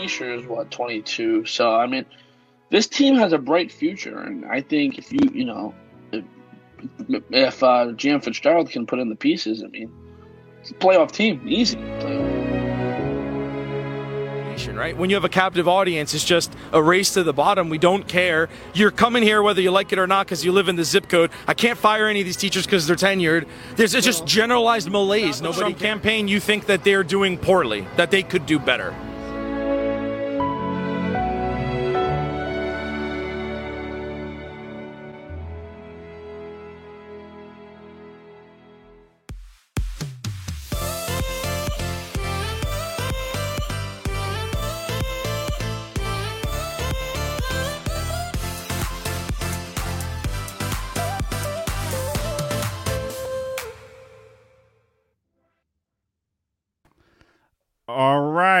Hischier is what 22. So I mean, this team has a bright future, and I think if you you know if, if uh, GM Fitzgerald can put in the pieces, I mean, it's a playoff team, easy. Right? When you have a captive audience, it's just a race to the bottom. We don't care. You're coming here whether you like it or not because you live in the zip code. I can't fire any of these teachers because they're tenured. There's it's just generalized malaise. No Trump campaign, you think that they're doing poorly, that they could do better.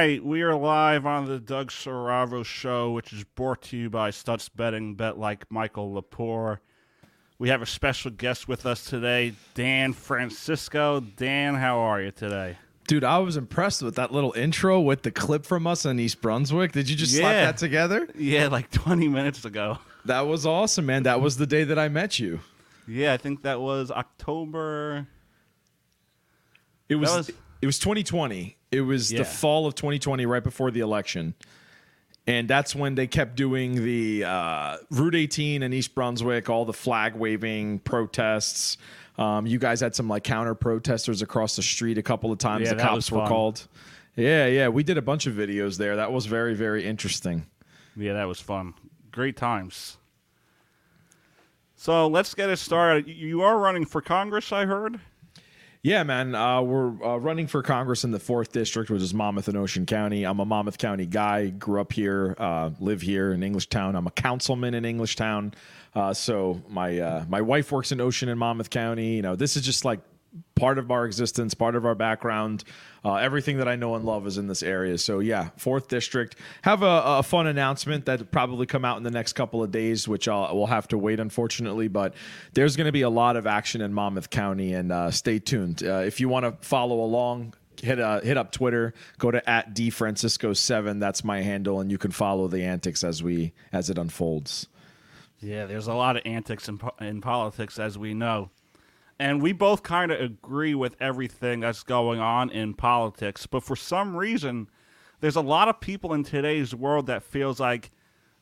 Right, we are live on the Doug Serravo Show, which is brought to you by Stutz Betting, bet like Michael Lepore. We have a special guest with us today, Dan Francisco. Dan, how are you today? Dude, I was impressed with that little intro with the clip from us in East Brunswick. Did you just slap that together? Yeah, like 20 minutes ago. That was awesome, man. That was the day that I met you. Yeah, I think that was October. It was, was- it was 2020. It was Yeah. the fall of 2020, right before the election. And that's when they kept doing the uh, Route 18 in East Brunswick, all the flag waving protests. Um, you guys had some like counter protesters across the street a couple of times. Yeah, the cops were called. Yeah, yeah. We did a bunch of videos there. That was very, very interesting. Yeah, that was fun. Great times. So let's get it started. You- You are running for Congress, I heard. Yeah, man. Uh, we're uh, running for Congress in the fourth district, which is Monmouth and Ocean County. I'm a Monmouth County guy. Grew up here, uh, live here in Englishtown. I'm a councilman in Englishtown. Uh, so my uh, my wife works in Ocean and Monmouth County. You know, this is just like part of our existence, part of our background. Uh, everything that I know and love is in this area. So yeah, fourth district. Have a, a fun announcement that probably come out in the next couple of days, which I'll, we'll have to wait, unfortunately. But there's going to be a lot of action in Monmouth County, and uh, stay tuned. Uh, if you want to follow along. Hit uh, hit up Twitter. Go to at dfrancisco7. That's my handle, and you can follow the antics as we as it unfolds. Yeah, there's a lot of antics in, po- in politics, as we know. And we both kind of agree with everything that's going on in politics. But for some reason, there's a lot of people in today's world that feels like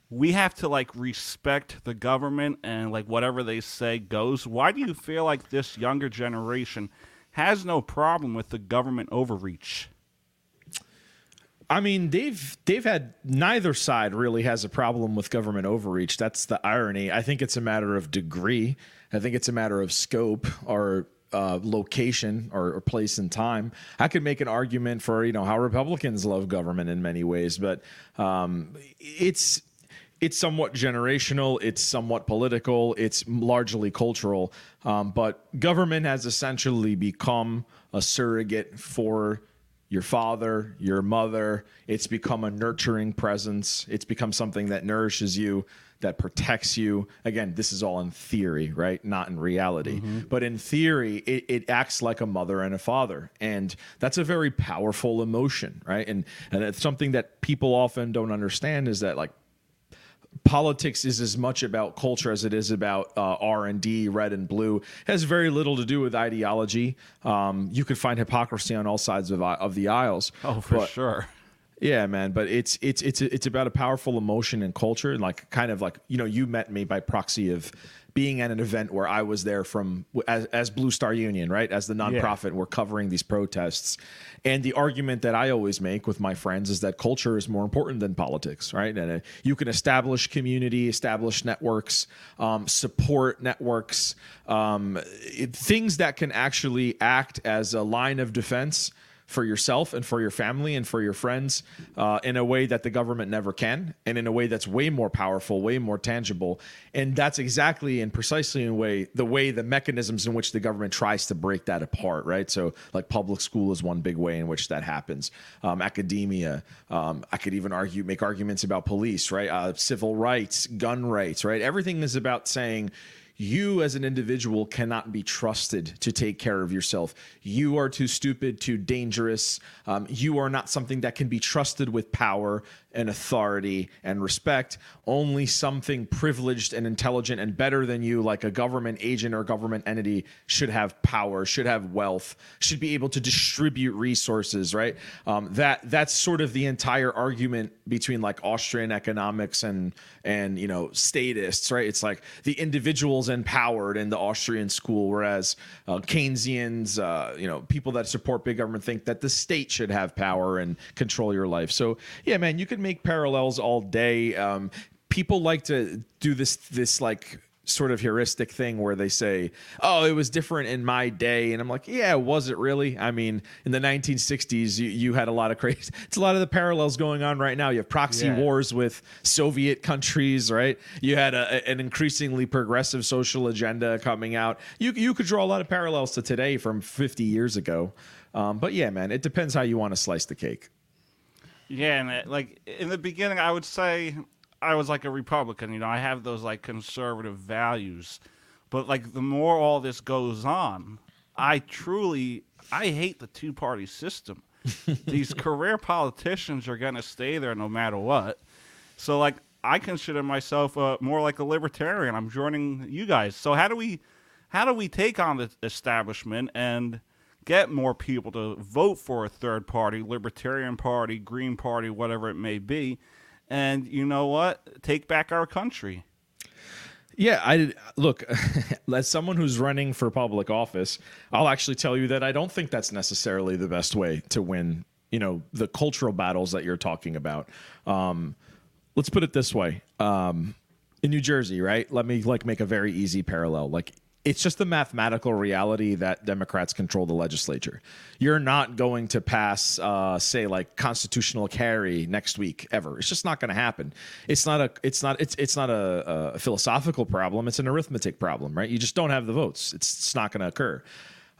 we have to like respect the government and like whatever they say goes. Why do you feel like this younger generation has no problem with the government overreach? I mean, they've they've had neither side really has a problem with government overreach. That's the irony. I think it's a matter of degree. I think it's a matter of scope or uh, location or, or place and time. I could make an argument for you know how Republicans love government in many ways, but um, it's it's somewhat generational. It's somewhat political. It's largely cultural. Um, but government has essentially become a surrogate for your father, your mother. It's become a nurturing presence. It's become something that nourishes you, that protects you. Again, this is all in theory, right? Not in reality. Mm-hmm. But in theory, it, it acts like a mother and a father. And that's a very powerful emotion, right? And, and it's something that people often don't understand is that, like, politics is as much about culture as it is about uh, r&d red and blue. It has very little to do with ideology. Um, you could find hypocrisy on all sides of, of the aisles. Oh, for But- sure. yeah, man, but it's it's it's it's about a powerful emotion and culture, and like kind of like you know you met me by proxy of being at an event where I was there from as, as Blue Star Union, right? As the nonprofit, we're covering these protests, and the argument that I always make with my friends is that culture is more important than politics, right? And uh, you can establish community, establish networks, um, support networks, um, it- things that can actually act as a line of defense for yourself and for your family and for your friends uh, in a way that the government never can and in a way that's way more powerful way more tangible. And that's exactly and precisely in way the way the mechanisms in which the government tries to break that apart right? So like public school is one big way in which that happens. Um, academia um, i could even argue make arguments about police right? Uh, civil rights gun rights right? Everything is about saying you as an individual cannot be trusted to take care of yourself. You are too stupid, too dangerous. Um, you are not something that can be trusted with power and authority and respect. Only something privileged and intelligent and better than you, like a government agent or government entity, should have power, should have wealth, should be able to distribute resources. Right? Um, that that's sort of the entire argument between like Austrian economics and and you know statists. Right? It's like the individuals empowered in the Austrian school, whereas uh, Keynesians, uh, you know, people that support big government think that the state should have power and control your life. So yeah, man, you could make parallels all day. Um, people like to do this this like sort of heuristic thing where they say, "Oh, it was different in my day," and I'm like, "Yeah, was it really?" I mean, in the 1960s, you, you had a lot of crazy. It's a lot of the parallels going on right now. You have proxy Yeah. wars with Soviet countries, right? You had a, an increasingly progressive social agenda coming out. You you could draw a lot of parallels to today from 50 years ago. Um, but yeah, man, it depends how you want to slice the cake. Yeah, and it, like in the beginning, I would say I was like a Republican. You know, I have those like conservative values, but like the more all this goes on, I truly I hate the two party system. These career politicians are gonna stay there no matter what. So like I consider myself uh, more like a libertarian. I'm joining you guys. So how do we how do we take on the establishment and get more people to vote for a third party, libertarian party, green party, whatever it may be, and you know what? Take back our country. Yeah, I look as someone who's running for public office, I'll actually tell you that I don't think that's necessarily the best way to win, you know, the cultural battles that you're talking about. Um, let's put it this way. Um, in New Jersey, right? Let me like make a very easy parallel. Like it's just the mathematical reality that Democrats control the legislature. You're not going to pass, uh, say, like constitutional carry next week ever. It's just not going to happen. It's not a. It's not. It's it's not a, a philosophical problem. It's an arithmetic problem, right? You just don't have the votes. It's, it's not going to occur.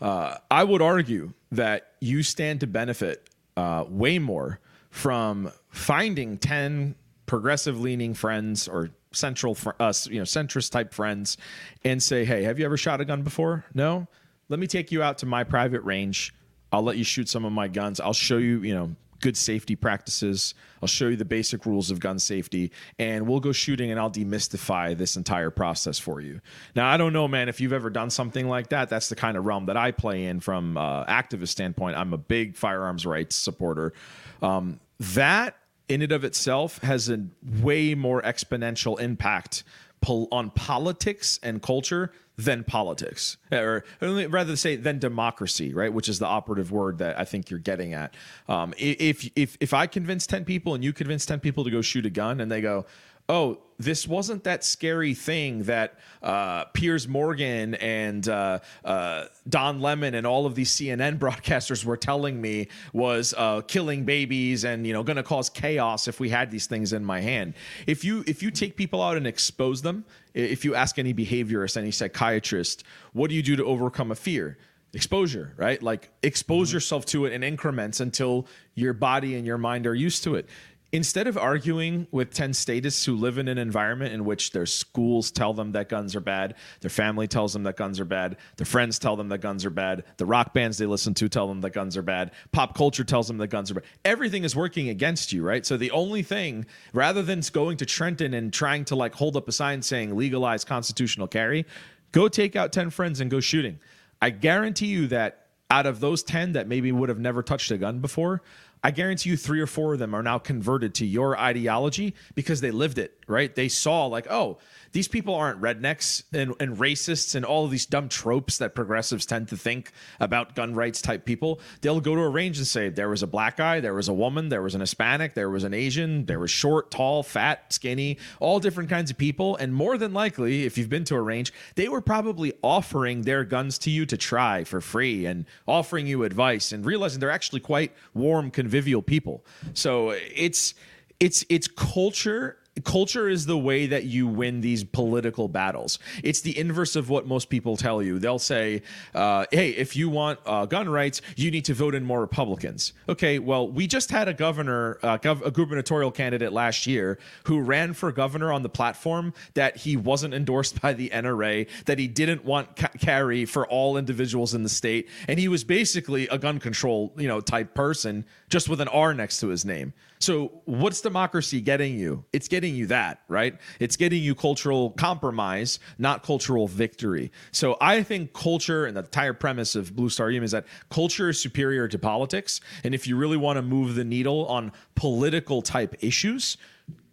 Uh, I would argue that you stand to benefit uh, way more from finding ten progressive leaning friends or central fr- us you know centrist type friends and say hey have you ever shot a gun before? No. Let me take you out to my private range. I'll let you shoot some of my guns. I'll show you you know good safety practices. I'll show you the basic rules of gun safety and we'll go shooting and i'll demystify this entire process for you. Now i don't know man if you've ever done something like that. That's the kind of realm that i play in from uh, activist standpoint. I'm a big firearms rights supporter. Um, that in and of itself has a way more exponential impact pol- on politics and culture than politics, or rather say than democracy, right? Which is the operative word that I think you're getting at. Um, if if if I convince ten people and you convince ten people to go shoot a gun, and they go, "Oh, this wasn't that scary thing that uh, Piers Morgan and uh, uh, Don Lemon and all of these CNN broadcasters were telling me was uh, killing babies and you know going to cause chaos if we had these things in my hand. If you if you take people out and expose them, if you ask any behaviorist, any psychiatrist, what do you do to overcome a fear? exposure, right? Like expose yourself to it in increments until your body and your mind are used to it. Instead of arguing with 10 statists who live in an environment in which their schools tell them that guns are bad, their family tells them that guns are bad, their friends tell them that guns are bad, the rock bands they listen to tell them that guns are bad, pop culture tells them that guns are bad. Everything is working against you, right? So the only thing, rather than going to Trenton and trying to like hold up a sign saying legalize constitutional carry, go take out 10 friends and go shooting. I guarantee you that out of those 10 that maybe would have never touched a gun before, I guarantee you three or four of them are now converted to your ideology because they lived it, right? They saw, like, oh, these people aren't rednecks and, and racists and all of these dumb tropes that progressives tend to think about gun rights type people. They'll go to a range and say, there was a black guy, there was a woman, there was an Hispanic, there was an Asian, there was short, tall, fat, skinny, all different kinds of people. And more than likely, if you've been to a range, they were probably offering their guns to you to try for free and offering you advice and realizing they're actually quite warm, convivial people. So it's it's it's culture culture is the way that you win these political battles. It's the inverse of what most people tell you. They'll say, uh, "Hey, if you want uh, gun rights, you need to vote in more Republicans." Okay, well, we just had a governor, uh, gov- a gubernatorial candidate last year who ran for governor on the platform that he wasn't endorsed by the NRA, that he didn't want ca- carry for all individuals in the state, and he was basically a gun control, you know, type person, just with an R next to his name. So, what's democracy getting you? It's getting you that, right? It's getting you cultural compromise, not cultural victory. So, I think culture and the entire premise of Blue Star Union is that culture is superior to politics. And if you really want to move the needle on political type issues,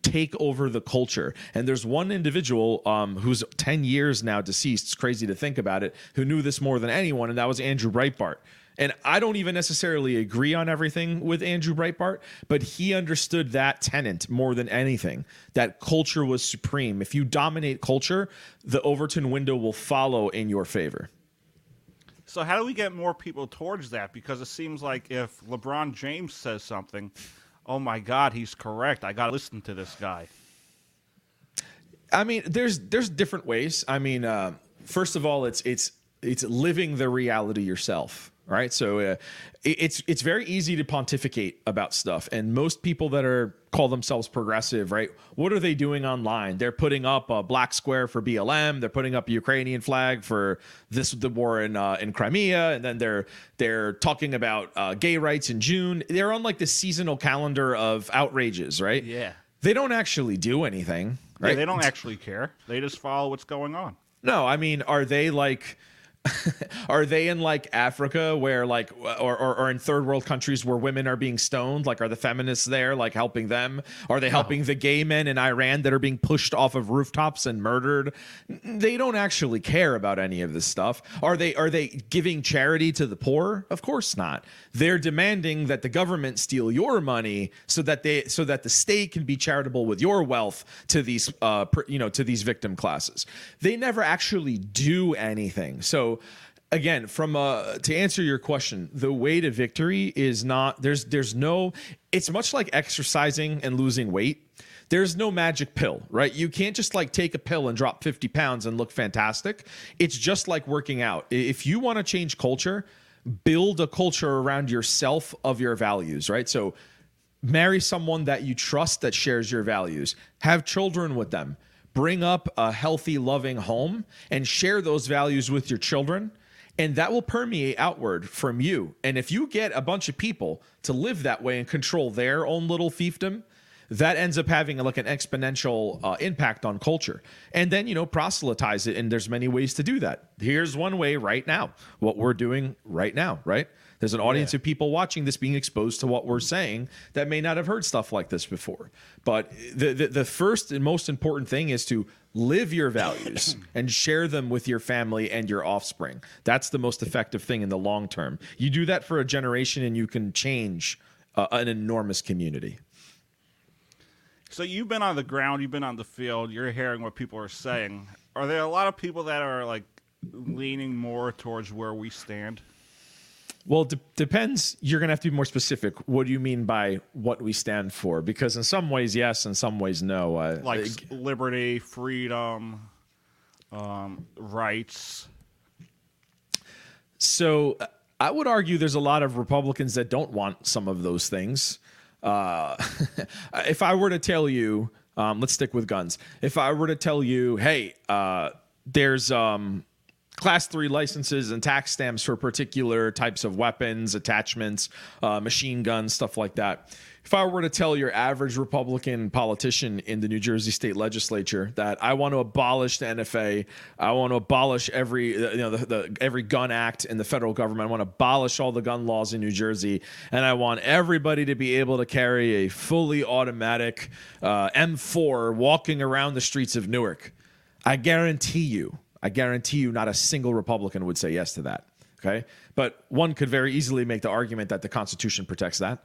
take over the culture. And there's one individual um, who's 10 years now deceased. It's crazy to think about it, who knew this more than anyone, and that was Andrew Breitbart. And I don't even necessarily agree on everything with Andrew Breitbart, but he understood that tenant more than anything that culture was supreme. If you dominate culture, the Overton window will follow in your favor. So how do we get more people towards that? Because it seems like if LeBron James says something, oh my God, he's correct. I got to listen to this guy. I mean, there's there's different ways. I mean, uh, first of all, it's it's it's living the reality yourself right? So uh, it, it's it's very easy to pontificate about stuff, and most people that are call themselves progressive, right? What are they doing online? They're putting up a black square for BLM. They're putting up a Ukrainian flag for this the war in uh, in Crimea, and then they're they're talking about uh, gay rights in June. They're on like the seasonal calendar of outrages, right? Yeah. They don't actually do anything, right? Yeah, they don't actually care. They just follow what's going on. No, I mean, are they like are they in like Africa where like or, or, or in third world countries where women are being stoned? Like are the feminists there like helping them? Are they helping the gay men in Iran that are being pushed off of rooftops and murdered? They don't actually care about any of this stuff. Are they are they giving charity to the poor? Of course not. They're demanding that the government steal your money so that they so that the state can be charitable with your wealth to these uh you know to these victim classes. They never actually do anything. So again from uh to answer your question the way to victory is not there's there's no it's much like exercising and losing weight. There's no magic pill right? You can't just like take a pill and drop 50 pounds and look fantastic. It's just like working out. If you want to change culture build a culture around yourself of your values right? So marry someone that you trust that shares your values. Have children with them bring up a healthy loving home and share those values with your children and that will permeate outward from you. And if you get a bunch of people to live that way and control their own little fiefdom, that ends up having like an exponential uh, impact on culture. And then, you know, proselytize it. And there's many ways to do that. Here's one way right now, what we're doing right now, right? There's an audience yeah. of people watching this being exposed to what we're saying that may not have heard stuff like this before. But the, the, the first and most important thing is to live your values and share them with your family and your offspring. That's the most effective thing in the long term. You do that for a generation and you can change uh, an enormous community. So you've been on the ground, you've been on the field, you're hearing what people are saying. Are there a lot of people that are like leaning more towards where we stand? Well, de- depends. You're going to have to be more specific. What do you mean by what we stand for? Because in some ways, yes, in some ways, no. Uh, like liberty, freedom, um, rights. So I would argue there's a lot of Republicans that don't want some of those things. Uh, if I were to tell you, um, let's stick with guns. If I were to tell you, hey, uh, there's um, class three licenses and tax stamps for particular types of weapons, attachments, uh, machine guns, stuff like that. If I were to tell your average Republican politician in the New Jersey state legislature that I want to abolish the NFA, I want to abolish every uh, you know the, the every gun act in the federal government, I want to abolish all the gun laws in New Jersey, and I want everybody to be able to carry a fully automatic uh, M4 walking around the streets of Newark. I guarantee you I guarantee you not a single Republican would say yes to that. Okay. But one could very easily make the argument that the Constitution protects that.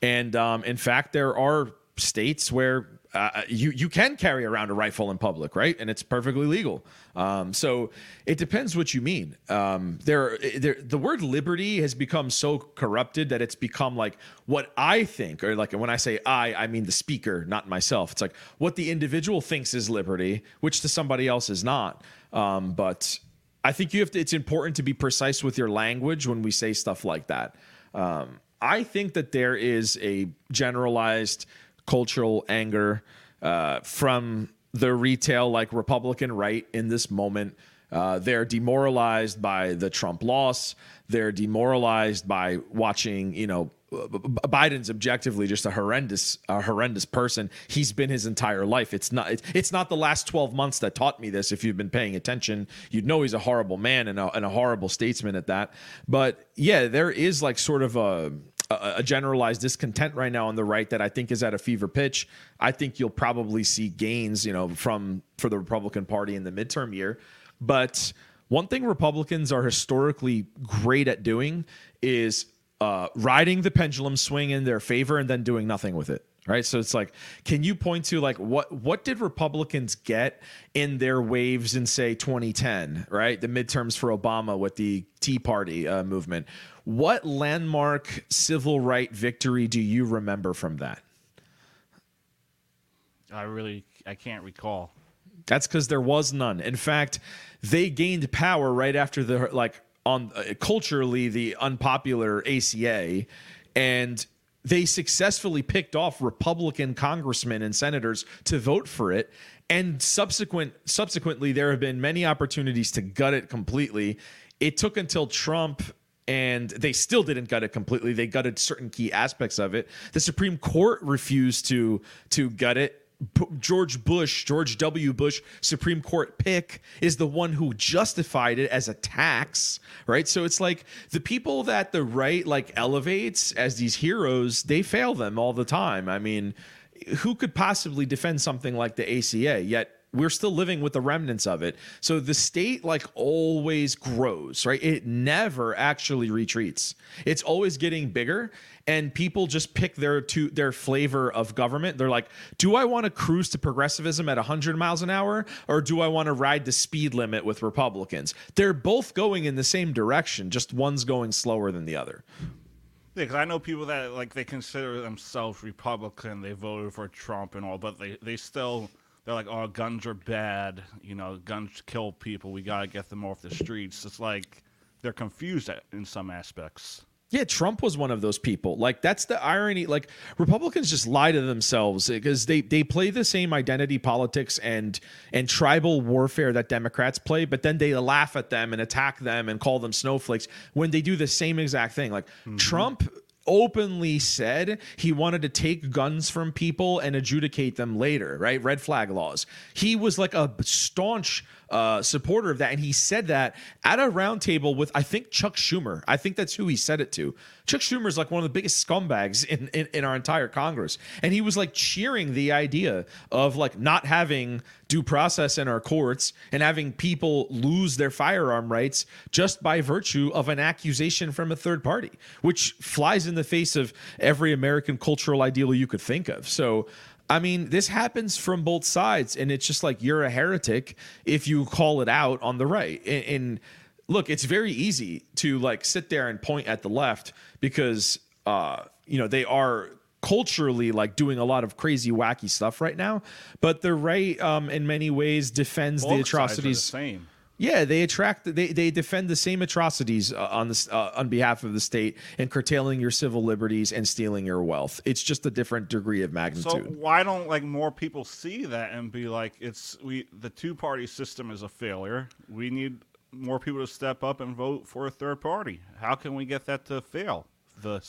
And um, in fact, there are states where uh, you you can carry around a rifle in public, right? And it's perfectly legal. Um, so it depends what you mean. Um, there, there, the word liberty has become so corrupted that it's become like what I think, or like when I say I, I mean the speaker, not myself. It's like what the individual thinks is liberty, which to somebody else is not. Um, but I think you have to. It's important to be precise with your language when we say stuff like that. Um, I think that there is a generalized cultural anger uh, from the retail, like Republican right in this moment. Uh, they're demoralized by the Trump loss. They're demoralized by watching, you know, Biden's objectively just a horrendous, a horrendous person. He's been his entire life. It's not. It's not the last twelve months that taught me this. If you've been paying attention, you'd know he's a horrible man and a, and a horrible statesman at that. But yeah, there is like sort of a a, generalized discontent right now on the right that I think is at a fever pitch. I think you'll probably see gains, you know, from for the Republican Party in the midterm year. But one thing Republicans are historically great at doing is uh, riding the pendulum swing in their favor and then doing nothing with it right so it's like can you point to like what what did republicans get in their waves in say 2010 right the midterms for obama with the tea party uh, movement what landmark civil right victory do you remember from that? I really I can't recall. That's because there was none. In fact, they gained power right after the like on uh, culturally the unpopular ACA, and they successfully picked off Republican congressmen and senators to vote for it. And subsequent subsequently, there have been many opportunities to gut it completely. It took until Trump and they still didn't gut it completely. They gutted certain key aspects of it. The Supreme Court refused to to gut it. George Bush, George W. Bush, Supreme Court pick is the one who justified it as a tax, right? So it's like the people that the right like elevates as these heroes, they fail them all the time. I mean, who could possibly defend something like the ACA? Yet we're still living with the remnants of it. So the state like always grows, right? It never actually retreats. It's always getting bigger and people just pick their to their flavor of government. They're like, "Do I want to cruise to progressivism at 100 miles an hour or do I want to ride the speed limit with Republicans?" They're both going in the same direction, just one's going slower than the other. Yeah, because I know people that like they consider themselves Republican, they voted for Trump and all, but they they still they're like, oh, guns are bad. You know, guns kill people. We got to get them off the streets. It's like they're confused in some aspects. Yeah, Trump was one of those people. Like that's the irony. Like Republicans just lie to themselves because they they play the same identity politics and and tribal warfare that Democrats play, but then they laugh at them and attack them and call them snowflakes when they do the same exact thing. Like mm-hmm. Trump openly said he wanted to take guns from people and adjudicate them later, right? Red flag laws. He was like a staunch uh, supporter of that. And he said that at a roundtable with, I think, Chuck Schumer. I think that's who he said it to. Chuck Schumer is like one of the biggest scumbags in, in, in our entire Congress. And he was like cheering the idea of like not having due process in our courts and having people lose their firearm rights just by virtue of an accusation from a third party, which flies in the face of every American cultural ideal you could think of. So I mean, this happens from both sides, and it's just like you're a heretic if you call it out on the right. And, and look, it's very easy to like sit there and point at the left because uh, you know they are culturally like doing a lot of crazy wacky stuff right now but the right um in many ways defends Both the atrocities same yeah, they attract they they defend the same atrocities uh, on this uh, on behalf of the state and curtailing your civil liberties and stealing your wealth. It's just a different degree of magnitude. So why don't like more people see that and be like it's we the two party system is a failure. We need more people to step up and vote for a third party. How can we get that to fail? The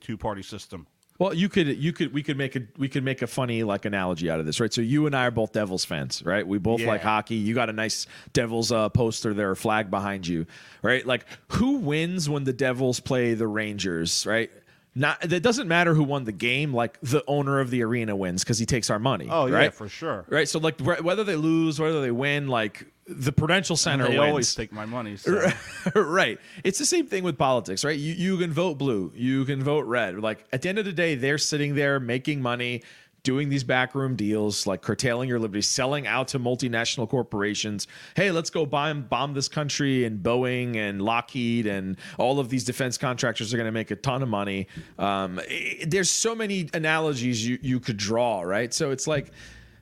two party system. Well, you could you could we could make a we could make a funny like analogy out of this, right? So you and I are both Devils fans, right? We both yeah. like hockey. You got a nice Devils uh, poster there, flag behind you, right? Like who wins when the Devils play the Rangers, right? Not it doesn't matter who won the game. Like the owner of the arena wins because he takes our money. Oh right? yeah, for sure. Right. So like whether they lose, whether they win, like the Prudential Center and they wins. always take my money. So. right. It's the same thing with politics, right? You you can vote blue, you can vote red. Like at the end of the day, they're sitting there making money doing these backroom deals, like curtailing your liberty, selling out to multinational corporations. Hey, let's go bomb bomb this country, and Boeing and Lockheed and all of these defense contractors are going to make a ton of money. Um, it, there's so many analogies you you could draw, right? So it's like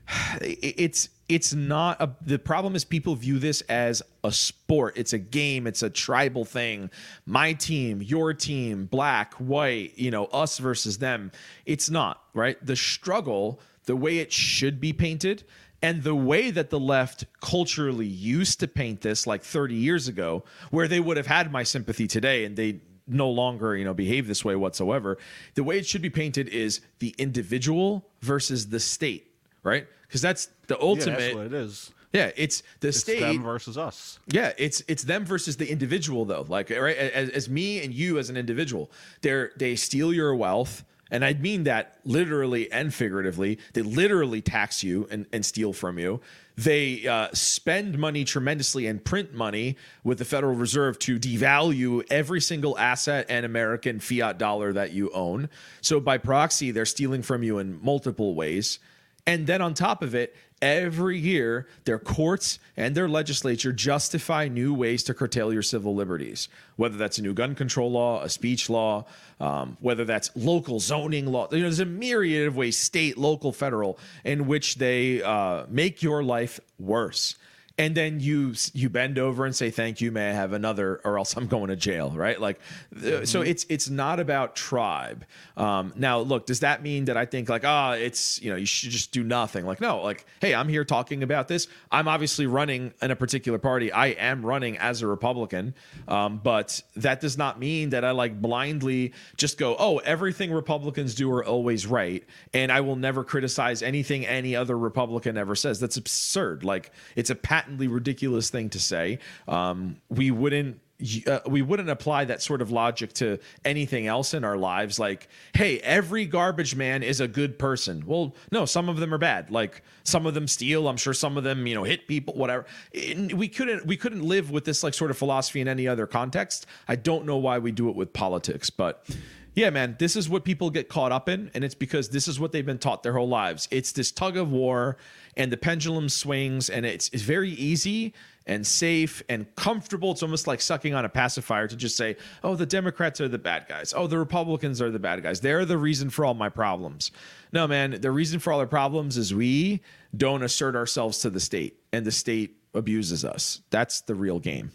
it's it's not a the problem is people view this as a sport. It's a game. It's a tribal thing. My team your team black white you know us versus them. It's not right? The struggle the way it should be painted and the way that the left culturally used to paint this like 30 years ago where they would have had my sympathy today and they no longer you know behave this way whatsoever. The way it should be painted is the individual versus the state right? Because that's the ultimate. Yeah, that's what it is. Yeah, it's the It's state them versus us. yeah, it's it's them versus the individual though. Like right, as, as me and you as an individual, they're they steal your wealth, and I mean that literally and figuratively. They literally tax you and, and steal from you. They uh, spend money tremendously and print money with the Federal Reserve to devalue every single asset and American fiat dollar that you own. So by proxy, they're stealing from you in multiple ways. And then on top of it, every year their courts and their legislature justify new ways to curtail your civil liberties, whether that's a new gun control law, a speech law, um, whether that's local zoning law. You know, there's a myriad of ways, state, local, federal, in which they uh, make your life worse and then you you bend over and say thank you may i have another or else i'm going to jail right? Like mm-hmm. so it's it's not about tribe. Um, now look does that mean that i think like ah oh, it's you know you should just do nothing? Like no like hey i'm here talking about this. I'm obviously running in a particular party. I am running as a republican um, but that does not mean that i like blindly just go oh everything republicans do are always right and i will never criticize anything any other republican ever says. That's absurd. Like it's a patent patently ridiculous thing to say. Um, we wouldn't uh, we wouldn't apply that sort of logic to anything else in our lives. Like hey every garbage man is a good person. Well no some of them are bad. Like some of them steal. I'm sure some of them you know hit people whatever. We couldn't we couldn't live with this like sort of philosophy in any other context. I don't know why we do it with politics but yeah, man, this is what people get caught up in, and it's because this is what they've been taught their whole lives. It's this tug of war, and the pendulum swings, and it's, it's very easy and safe and comfortable. It's almost like sucking on a pacifier to just say, oh, the Democrats are the bad guys. Oh, the Republicans are the bad guys. They're the reason for all my problems. No, man, the reason for all our problems is we don't assert ourselves to the state, and the state abuses us. That's the real game.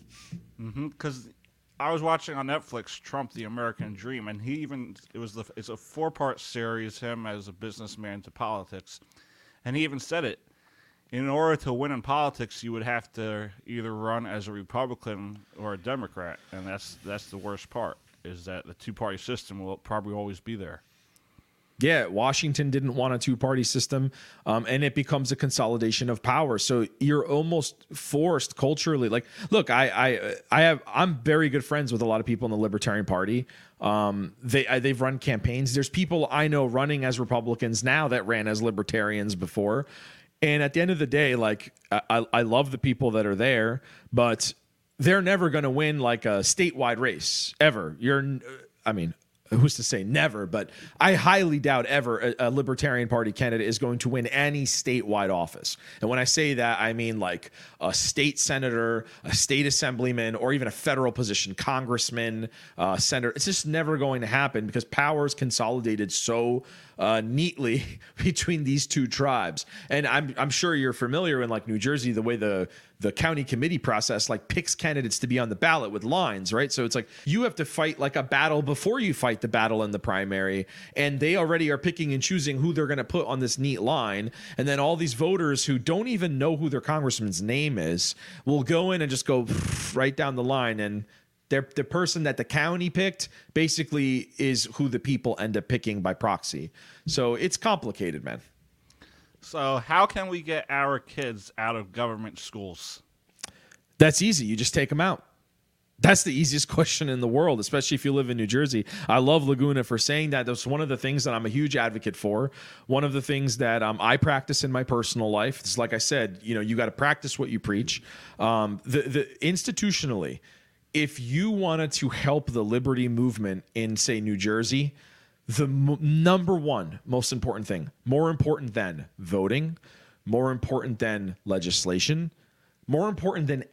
Because mm-hmm, I was watching on Netflix Trump: The American Dream, and he even it was the it's a four part series him as a businessman to politics, and he even said it. In order to win in politics, you would have to either run as a Republican or a Democrat, and that's that's the worst part is that the two party system will probably always be there. Yeah, Washington didn't want a two party system, um, and it becomes a consolidation of power. So you're almost forced culturally. Like, look, I, I, I have, I'm very good friends with a lot of people in the Libertarian Party. Um, they, I, they've run campaigns. There's people I know running as Republicans now that ran as Libertarians before. And at the end of the day, like, I, I love the people that are there, but they're never going to win like a statewide race ever. You're, I mean, who's to say never, but I highly doubt ever a, a, Libertarian Party candidate is going to win any statewide office. And when I say that, I mean like a state senator, a state assemblyman, or even a federal position, congressman, uh, senator. It's just never going to happen because power is consolidated so uh, neatly between these two tribes. And I'm I'm sure you're familiar in like New Jersey the way the the county committee process like picks candidates to be on the ballot with lines, right? So it's like you have to fight like a battle before you fight the battle in the primary, and they already are picking and choosing who they're going to put on this neat line, and then all these voters who don't even know who their congressman's name is will go in and just go right down the line and they're, the person that the county picked basically is who the people end up picking by proxy. So it's complicated, man. So, how can we get our kids out of government schools? That's easy. You just take them out. That's the easiest question in the world, especially if you live in New Jersey. I love Laguna for saying that. That's one of the things that I'm a huge advocate for. One of the things that um, I practice in my personal life. It's like I said, you know, you got to practice what you preach. Um, the, the institutionally, if you wanted to help the liberty movement in, say, New Jersey, the m- number one most important thing, more important than voting, more important than legislation, more important than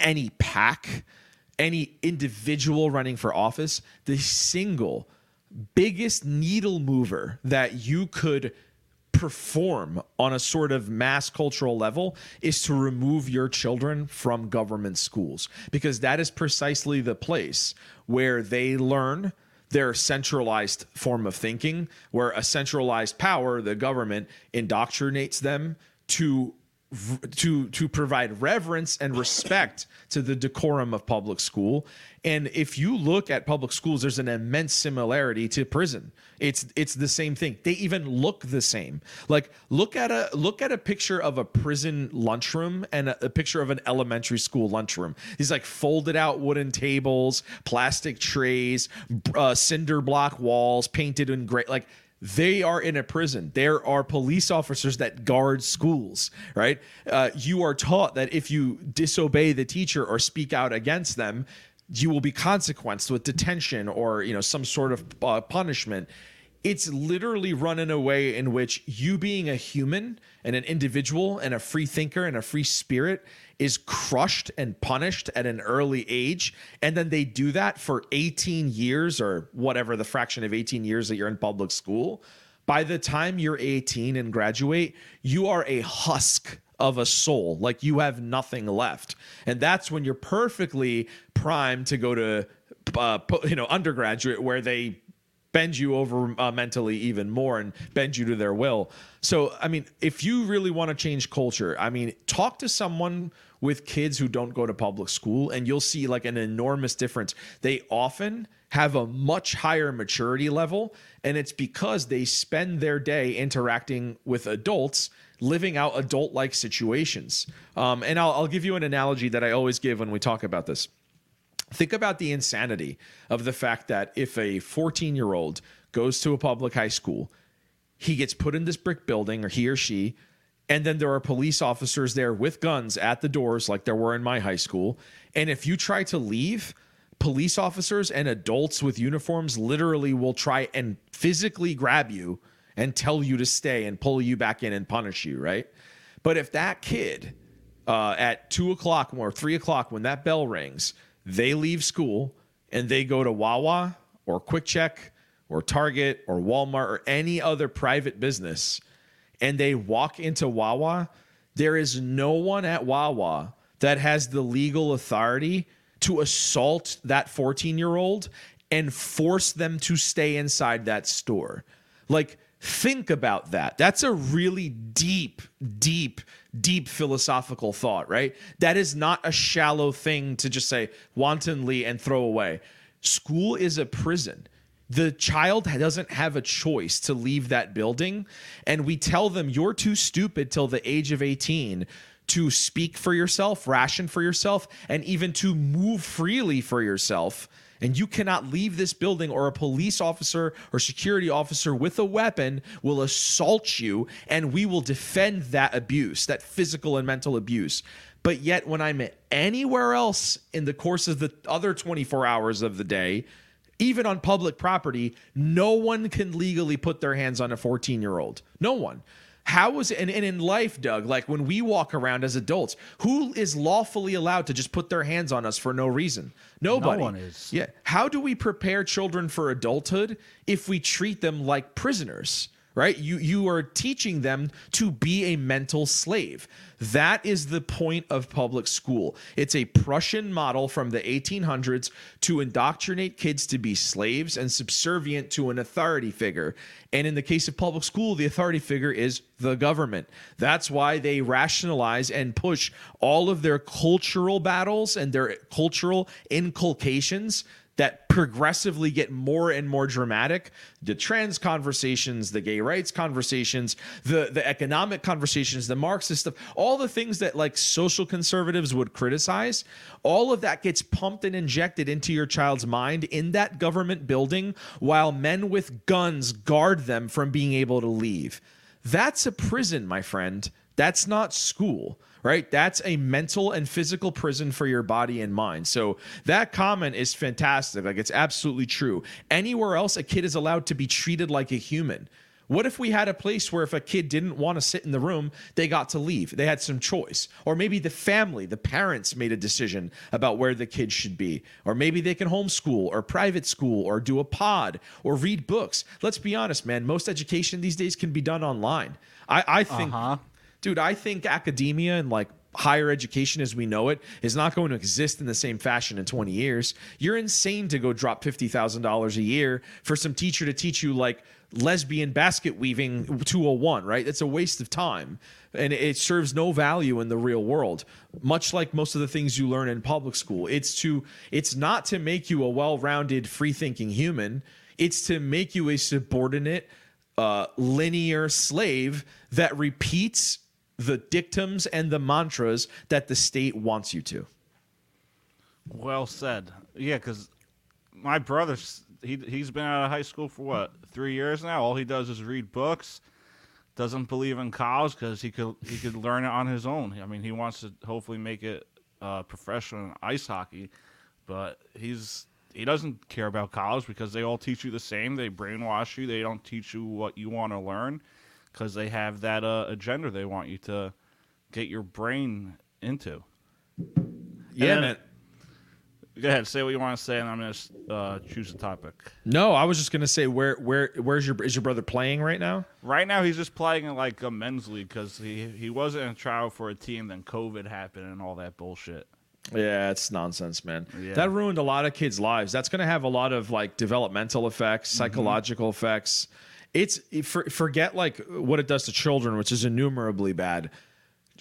any PAC, any individual running for office, the single biggest needle mover that you could perform on a sort of mass cultural level is to remove your children from government schools because that is precisely the place where they learn their centralized form of thinking where a centralized power the government indoctrinates them to to to provide reverence and respect to the decorum of public school. And if you look at public schools there's an immense similarity to prison. It's it's the same thing. They even look the same. Like look at a look at a picture of a prison lunchroom and a, a picture of an elementary school lunchroom. These like folded out wooden tables plastic trays uh, cinder block walls painted in gray like they are in a prison. There are police officers that guard schools, right? Uh, you are taught that if you disobey the teacher or speak out against them, you will be consequenced with detention or you know some sort of uh, punishment it's literally run in a way in which you being a human and an individual and a free thinker and a free spirit is crushed and punished at an early age. And then they do that for 18 years or whatever the fraction of 18 years that you're in public school. By the time you're 18 and graduate you are a husk of a soul like you have nothing left. And that's when you're perfectly primed to go to uh, you know undergraduate where they bend you over uh, mentally even more and bend you to their will. So, I mean, if you really want to change culture, I mean, talk to someone with kids who don't go to public school and you'll see like an enormous difference. They often have a much higher maturity level, and it's because they spend their day interacting with adults. Living out adult like situations. Um, and I'll, I'll give you an analogy that I always give when we talk about this Think about the insanity of the fact that if a 14 year old goes to a public high school, he gets put in this brick building, or he or she, and then there are police officers there with guns at the doors, like there were in my high school. And if you try to leave, police officers and adults with uniforms literally will try and physically grab you and tell you to stay and pull you back in and punish you, right? But if that kid uh, at two o'clock or three o'clock, when that bell rings, they leave school and they go to Wawa or QuickChek or Target or Walmart or any other private business and they walk into Wawa, there is no one at Wawa that has the legal authority to assault that 14 year old and force them to stay inside that store. Like, think about that. That's a really deep, deep deep philosophical thought, right? That is not a shallow thing to just say wantonly and throw away. School is a prison. The child doesn't have a choice to leave that building. And we tell them, you're too stupid till the age of 18 to speak for yourself, ration for yourself, and even to move freely for yourself and you cannot leave this building or a police officer or security officer with a weapon will assault you and we will defend that abuse, that physical and mental abuse. But yet, when I'm anywhere else in the course of the other 24 hours of the day, even on public property, no one can legally put their hands on a 14 year old. No one. How was and, and in life, Doug, like when we walk around as adults, who is lawfully allowed to just put their hands on us for no reason? Nobody. No one is. Yeah. How do we prepare children for adulthood if we treat them like prisoners? Right? You you are teaching them to be a mental slave. That is the point of public school. It's a Prussian model from the 1800s to indoctrinate kids to be slaves and subservient to an authority figure. And in the case of public school, the authority figure is the government. That's why they rationalize and push all of their cultural battles and their cultural inculcations that progressively get more and more dramatic. The trans conversations the gay rights conversations the the economic conversations the marxist stuff all the things that like social conservatives would criticize all of that gets pumped and injected into your child's mind in that government building while men with guns guard them from being able to leave. That's a prison my friend. That's not school right? That's a mental and physical prison for your body and mind. So that comment is fantastic. Like it's absolutely true. Anywhere else, a kid is allowed to be treated like a human. What if we had a place where if a kid didn't want to sit in the room, they got to leave? They had some choice. Or maybe the family, the parents made a decision about where the kid should be. Or maybe they can homeschool or private school or do a pod or read books. Let's be honest, man. Most education these days can be done online. I, I think, Uh-huh. Dude, I think academia and like higher education as we know it is not going to exist in the same fashion in 20 years. You're insane to go drop $50,000 a year for some teacher to teach you like lesbian basket weaving 201, right? It's a waste of time and it serves no value in the real world. Much like most of the things you learn in public school. It's to it's not to make you a well-rounded free-thinking human. It's to make you a subordinate uh, linear slave that repeats the dictums and the mantras that the state wants you to. Well said. Yeah, because my brother, he he's been out of high school for what three years now. All he does is read books. Doesn't believe in college because he could he could learn it on his own. I mean, he wants to hopefully make it uh, professional in ice hockey, but he's he doesn't care about college because they all teach you the same. They brainwash you. They don't teach you what you want to learn because they have that uh, agenda they want you to get your brain into. Yeah, then- man. Go ahead, say what you want to say, and I'm gonna uh, choose a topic. No, I was just gonna say where where where's your is your brother playing right now? Right now, he's just playing in like a men's league because he he wasn't in trial for a team. Then COVID happened and all that bullshit. Yeah, it's nonsense, man. Yeah. That ruined a lot of kids' lives. That's going to have a lot of like developmental effects, psychological effects. It's for, forget like what it does to children, which is innumerably bad.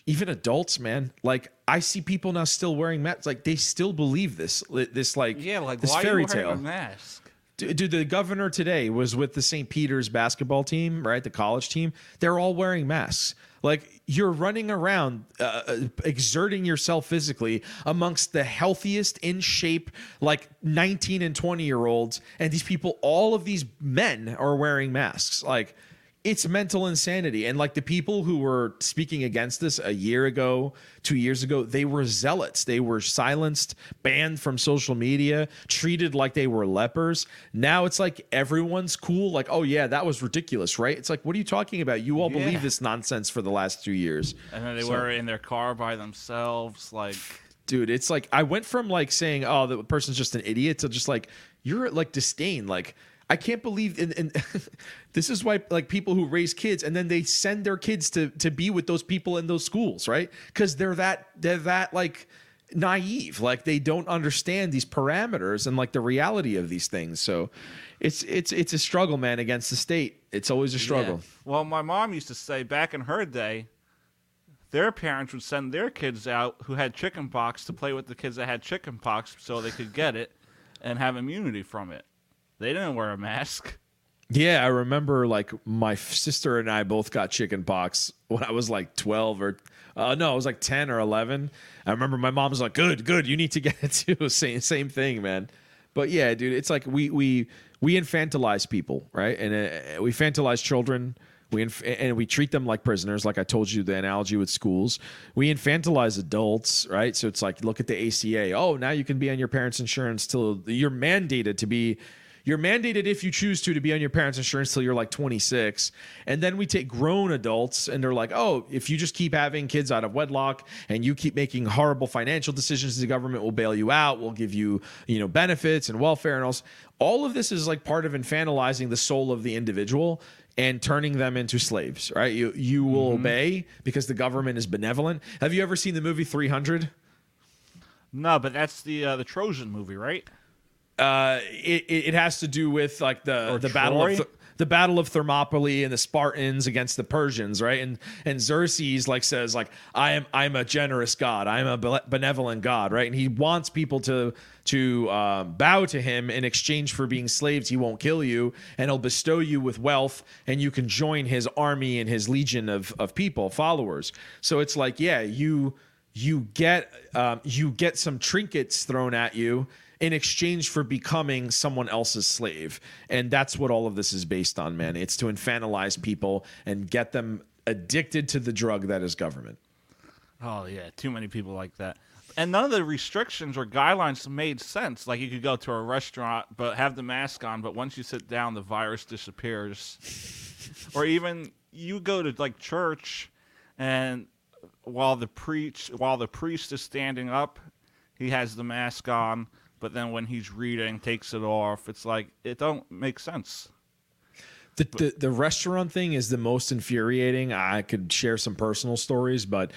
Even adults, man. Like I see people now still wearing masks. Like they still believe this. This like yeah, like this fairy tale. mask? Dude, dude, the governor today was with the St. Peter's basketball team, right? The college team. They're all wearing masks. Like you're running around, uh, uh, exerting yourself physically amongst the healthiest, in shape, like 19 and 20 year olds, and these people, all of these men are wearing masks. Like it's mental insanity. And like the people who were speaking against this a year ago, two years ago, they were zealots. They were silenced, banned from social media, treated like they were lepers. Now it's like everyone's cool. Like, oh yeah, that was ridiculous, right? It's like, what are you talking about? You all Yeah. believe this nonsense for the last two years. And then they So- were in their car by themselves. Like, dude it's like i went from like saying oh the person's just an idiot to just like you're like disdain like i can't believe and, and this is why like people who raise kids and then they send their kids to to be with those people in those schools right? Because they're that they're that like naive. Like they don't understand these parameters and like the reality of these things. So it's it's it's a struggle man against the state. It's always a struggle. Yeah. Well, my mom used to say back in her day, their parents would send their kids out who had chickenpox to play with the kids that had chickenpox so they could get it and have immunity from it. They didn't wear a mask. Yeah, I remember like my sister and I both got chicken pox when I was like 12 or uh, no, I was like 10 or 11. I remember my mom was like, "Good, good, you need to get it too." Same same thing, man. But yeah, dude, it's like we we we infantilize people, right? And uh, we infantilize children. We inf- and we treat them like prisoners, like I told you the analogy with schools. We infantilize adults, right? So it's like look at the ACA. Oh, now you can be on your parents' insurance till you're mandated to be you're mandated if you choose to to be on your parents' insurance till you're like 26. And then we take grown adults and they're like, oh, if you just keep having kids out of wedlock and you keep making horrible financial decisions, the government will bail you out, will give you, you know, benefits and welfare and all. All of this is like part of infantilizing the soul of the individual and turning them into slaves, right? You you will obey because the government is benevolent. Have you ever seen the movie 300? No, but that's the uh, the Trojan movie, right? Uh, it, it has to do with like the Or the battle of Th- the battle of Thermopylae and the Spartans against the Persians, right? And and Xerxes like says like I am I'm a generous god, I'm a benevolent god, right? And he wants people to to um, bow to him in exchange for being slaves. He won't kill you, and he'll bestow you with wealth, and you can join his army and his legion of of people, followers. So it's like yeah, you you get um, you get some trinkets thrown at you in exchange for becoming someone else's slave. And that's what all of this is based on, man. It's to infantilize people and get them addicted to the drug that is government. Oh yeah, too many people like that. And none of the restrictions or guidelines made sense. Like you could go to a restaurant but have the mask on, but once you sit down, the virus disappears. or even you go to like church, and while the preach while the priest is standing up, he has the mask on, but then when he's reading, takes it off. It's like it don't make sense. The, the the restaurant thing is the most infuriating. I could share some personal stories, but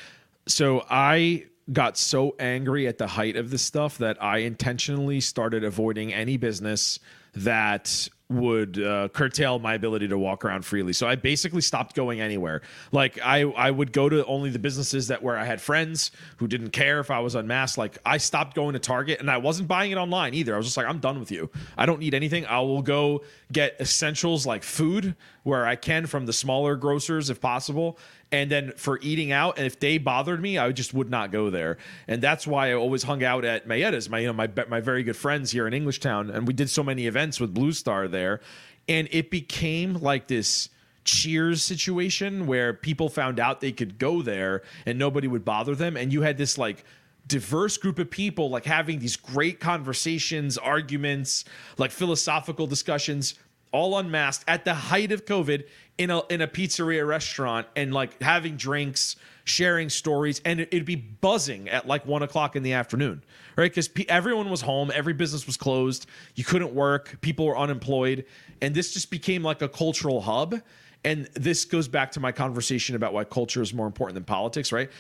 so I got so angry at the height of this stuff that I intentionally started avoiding any business that would uh, curtail my ability to walk around freely. So I basically stopped going anywhere. Like I, I would go to only the businesses that where I had friends who didn't care if I was unmasked. Like I stopped going to Target and I wasn't buying it online either. I was just like, I'm done with you. I don't need anything. I will go get essentials like food where I can from the smaller grocers if possible. And then for eating out, and if they bothered me, I just would not go there. And that's why I always hung out at Mayetta's, my you know my my very good friends here in Englishtown, and we did so many events with Blue Star there, and it became like this cheers situation where people found out they could go there and nobody would bother them. And you had this like diverse group of people like having these great conversations arguments like philosophical discussions all unmasked at the height of covid in a in a pizzeria restaurant and like having drinks sharing stories and it, would be buzzing at like one o'clock in the afternoon right? Because everyone was home every business was closed you couldn't work people were unemployed and this just became like a cultural hub and this goes back to my conversation about why culture is more important than politics right?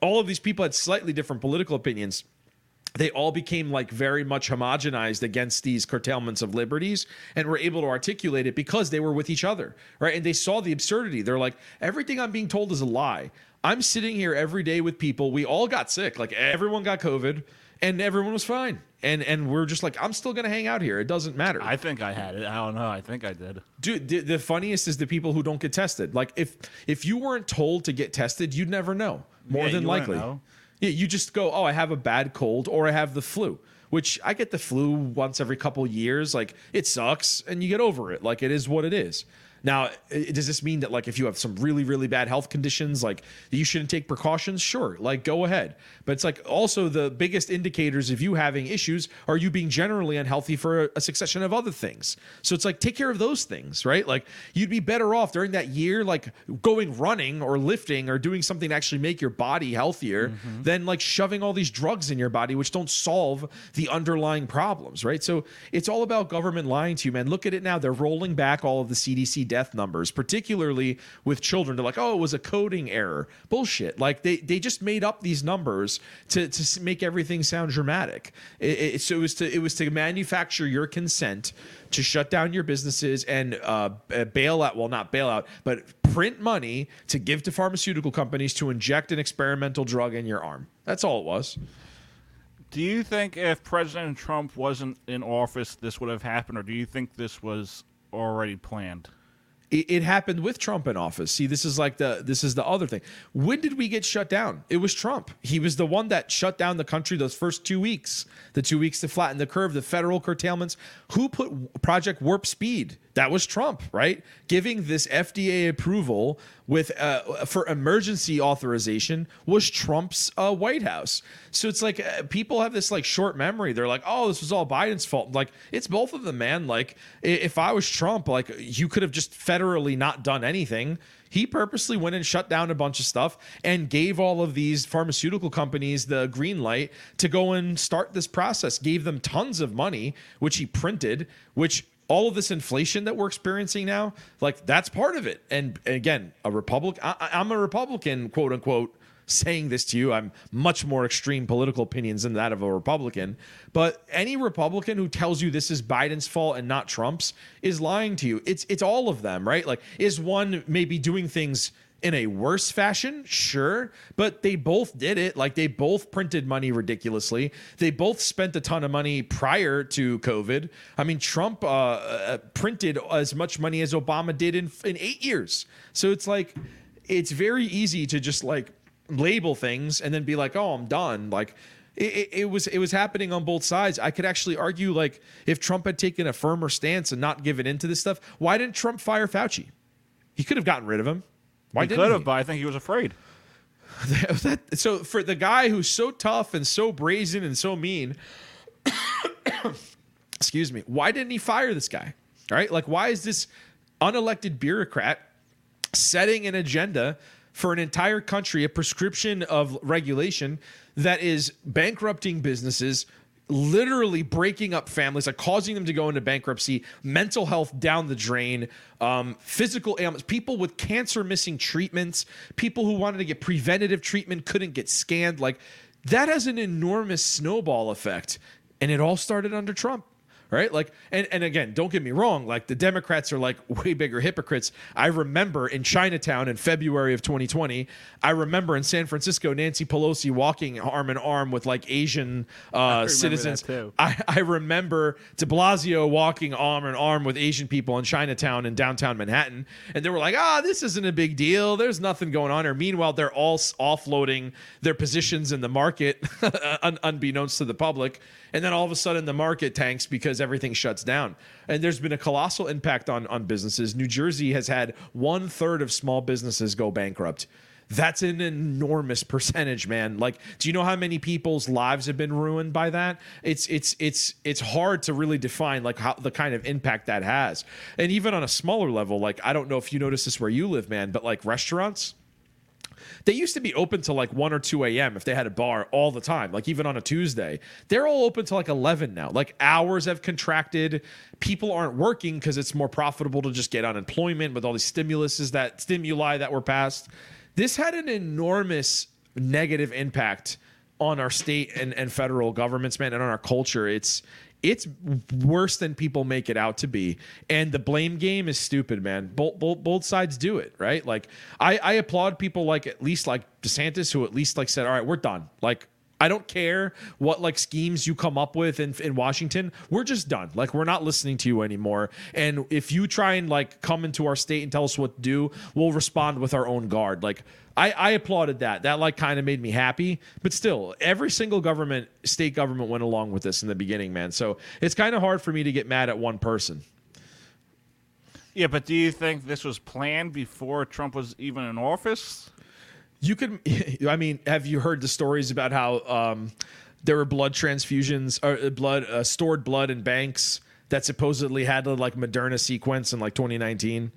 All of these people had slightly different political opinions they all became like very much homogenized against these curtailments of liberties and were able to articulate it because they were with each other right? And they saw the absurdity. They're like everything i'm being told is a lie. I'm sitting here every day with people. We all got sick. Like everyone got covid and everyone was fine. And and we're just like i'm still gonna hang out here. It doesn't matter. I think I had it. I don't know. I think I did. dude the, the funniest is the people who don't get tested. Like if if you weren't told to get tested you'd never know. More Yeah, than likely you just go oh i have a bad cold or i have the flu which i get the flu once every couple years like it sucks and you get over it like it is what it is now does this mean that like if you have some really really bad health conditions like you shouldn't take precautions? Sure like go ahead. But it's like also the biggest indicators of you having issues are you being generally unhealthy for a, succession of other things. So it's like take care of those things right? Like you'd be better off during that year like going running or lifting or doing something to actually make your body healthier mm-hmm. than like shoving all these drugs in your body which don't solve the underlying problems right? So it's all about government lying to you man. Look at it now. They're rolling back all of the cdc death numbers particularly with children. They're like oh it was a coding error. Bullshit. Like they they just made up these numbers to to make everything sound dramatic. It, it, so it was to it was to manufacture your consent to shut down your businesses and uh, bail out well not bail out but print money to give to pharmaceutical companies to inject an experimental drug in your arm. That's all it was. Do you think if President Trump wasn't in office, this would have happened, or do you think this was already planned? It, it happened with Trump in office. See, this is like the this is the other thing. When did we get shut down? It was Trump. He was the one that shut down the country those first two weeks, the two weeks to flatten the curve, the federal curtailments. Who put Project Warp Speed? That was Trump, right? Giving this FDA approval with uh, for emergency authorization was Trump's uh, White House. So it's like uh, people have this like short memory. They're like, "Oh, this was all Biden's fault." Like it's both of them, man. Like if I was Trump, like you could have just federally not done anything. He purposely went and shut down a bunch of stuff and gave all of these pharmaceutical companies the green light to go and start this process. Gave them tons of money, which he printed, which all of this inflation that we're experiencing now, like that's part of it. And, and again, a Republican, I'm a Republican, quote unquote, saying this to you. I'm much more extreme political opinions than that of a Republican. But any Republican who tells you this is Biden's fault and not Trump's is lying to you. It's it's all of them, right? Like, is one maybe doing things in a worse fashion, sure, but they both did it. Like they both printed money ridiculously. They both spent a ton of money prior to COVID. I mean, Trump uh, uh, printed as much money as Obama did in in eight years. So it's like it's very easy to just like label things and then be like, oh, I'm done. Like. It, it, it was it was happening on both sides. I could actually argue like if Trump had taken a firmer stance and not given into this stuff, why didn't Trump fire Fauci? He could have gotten rid of him. Why he could have, but I think he was afraid. that, so for the guy who's so tough and so brazen and so mean, excuse me, why didn't he fire this guy? Right? Like, why is this unelected bureaucrat setting an agenda for an entire country, a prescription of regulation that is bankrupting businesses, literally breaking up families, like causing them to go into bankruptcy, mental health down the drain, um, physical ailments, people with cancer missing treatments, people who wanted to get preventative treatment couldn't get scanned. Like that has an enormous snowball effect. And it all started under Trump right? Like, and, and again, don't get me wrong, like the Democrats are like way bigger hypocrites. I remember in Chinatown in February of 2020, I remember in San Francisco, Nancy Pelosi walking arm in arm with like Asian uh, citizens. I, I remember de Blasio walking arm in arm with Asian people in Chinatown in downtown Manhattan. And they were like, ah, oh, this isn't a big deal. There's nothing going on here. Meanwhile, they're all offloading their positions in the market, un- unbeknownst to the public and then all of a sudden the market tanks because everything shuts down. And there's been a colossal impact on on businesses. New Jersey has had one third of small businesses go bankrupt. That's an enormous percentage, man. Like, do you know how many people's lives have been ruined by that? It's it's it's it's hard to really define like how the kind of impact that has. And even on a smaller level, like I don't know if you notice this where you live, man, but like restaurants, they used to be open to like 1 or 2 a.m. if they had a bar all the time, like even on a Tuesday. They're all open to like 11 now. Like hours have contracted. People aren't working because it's more profitable to just get unemployment with all these stimuluses that stimuli that were passed. This had an enormous negative impact on our state and, and federal governments, man, and on our culture. It's it's worse than people make it out to be. And the blame game is stupid, man. Both, both, both sides do it, right? Like I, I applaud people like at least like DeSantis who at least like said, all right, we're done. Like I don't care what like schemes you come up with in, in Washington. We're just done. Like we're not listening to you anymore. And if you try and like come into our state and tell us what to do, we'll respond with our own guard. Like I, I applauded that. That like kind of made me happy. But still, every single government, state government went along with this in the beginning, man. So it's kind of hard for me to get mad at one person. Yeah, but do you think this was planned before Trump was even in office? You could, I mean, have you heard the stories about how um, there were blood transfusions or uh, blood uh, stored blood in banks that supposedly had the like Moderna sequence in like 2019?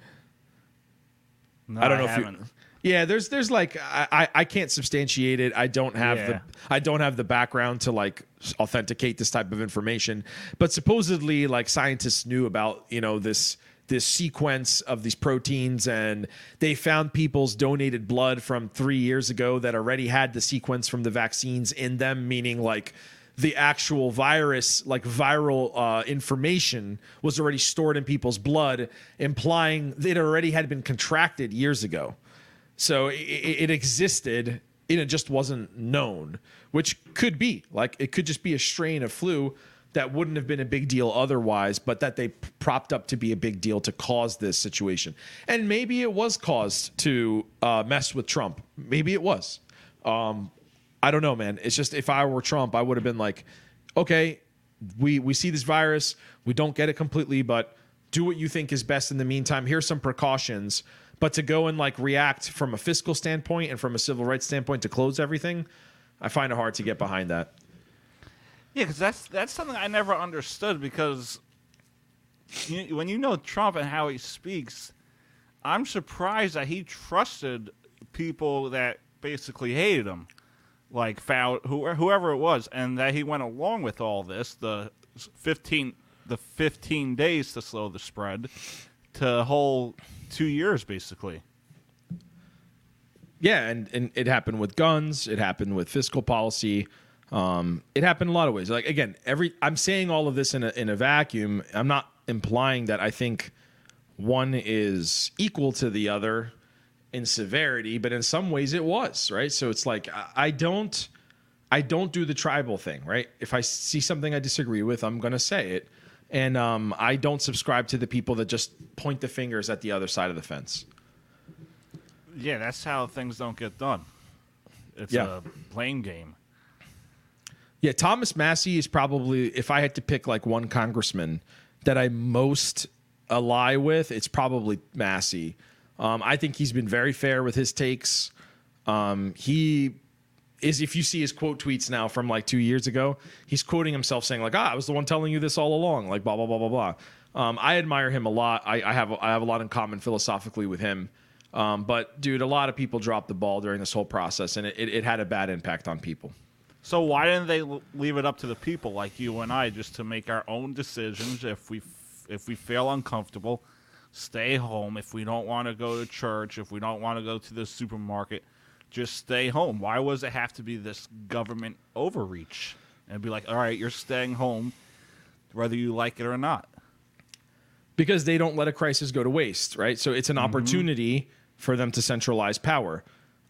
No, I don't know I if haven't. you. Yeah, there's there's like I I can't substantiate it. I don't have yeah. the I don't have the background to like authenticate this type of information. But supposedly like scientists knew about, you know, this this sequence of these proteins and they found people's donated blood from three years ago that already had the sequence from the vaccines in them meaning like the actual virus like viral uh, information was already stored in people's blood implying it already had been contracted years ago. So it, it existed and it just wasn't known which could be. Like it could just be a strain of flu that wouldn't have been a big deal otherwise, but that they propped up to be a big deal to cause this situation. And maybe it was caused to uh, mess with Trump. Maybe it was. Um, I don't know, man. It's just if I were Trump, I would have been like, okay, we we see this virus, we don't get it completely, but do what you think is best in the meantime. Here's some precautions. But to go and like react from a fiscal standpoint and from a civil rights standpoint to close everything, I find it hard to get behind that. Yeah, because that's that's something I never understood. Because you, when you know Trump and how he speaks, I'm surprised that he trusted people that basically hated him, like foul whoever it was, and that he went along with all this. The fifteen the fifteen days to slow the spread to a whole two years, basically. Yeah, and, and it happened with guns. It happened with fiscal policy. Um, it happened a lot of ways. Like again, every I'm saying all of this in a in a vacuum. I'm not implying that I think one is equal to the other in severity, but in some ways it was right. So it's like I don't I don't do the tribal thing, right? If I see something I disagree with, I'm going to say it, and um, I don't subscribe to the people that just point the fingers at the other side of the fence. Yeah, that's how things don't get done. It's yeah. a blame game. Yeah, Thomas Massie is probably if I had to pick like one congressman that I most ally with, it's probably Massie. Um, I think he's been very fair with his takes. Um, he is if you see his quote tweets now from like two years ago, he's quoting himself saying like, "Ah, I was the one telling you this all along," like blah blah blah blah blah. Um, I admire him a lot. I, I have I have a lot in common philosophically with him. Um, but dude, a lot of people dropped the ball during this whole process, and it, it, it had a bad impact on people. So why didn't they leave it up to the people like you and I just to make our own decisions? If we if we feel uncomfortable, stay home. If we don't want to go to church, if we don't want to go to the supermarket, just stay home. Why was it have to be this government overreach and be like, all right, you're staying home, whether you like it or not? because they don't let a crisis go to waste, right? So it's an mm-hmm. opportunity for them to centralize power.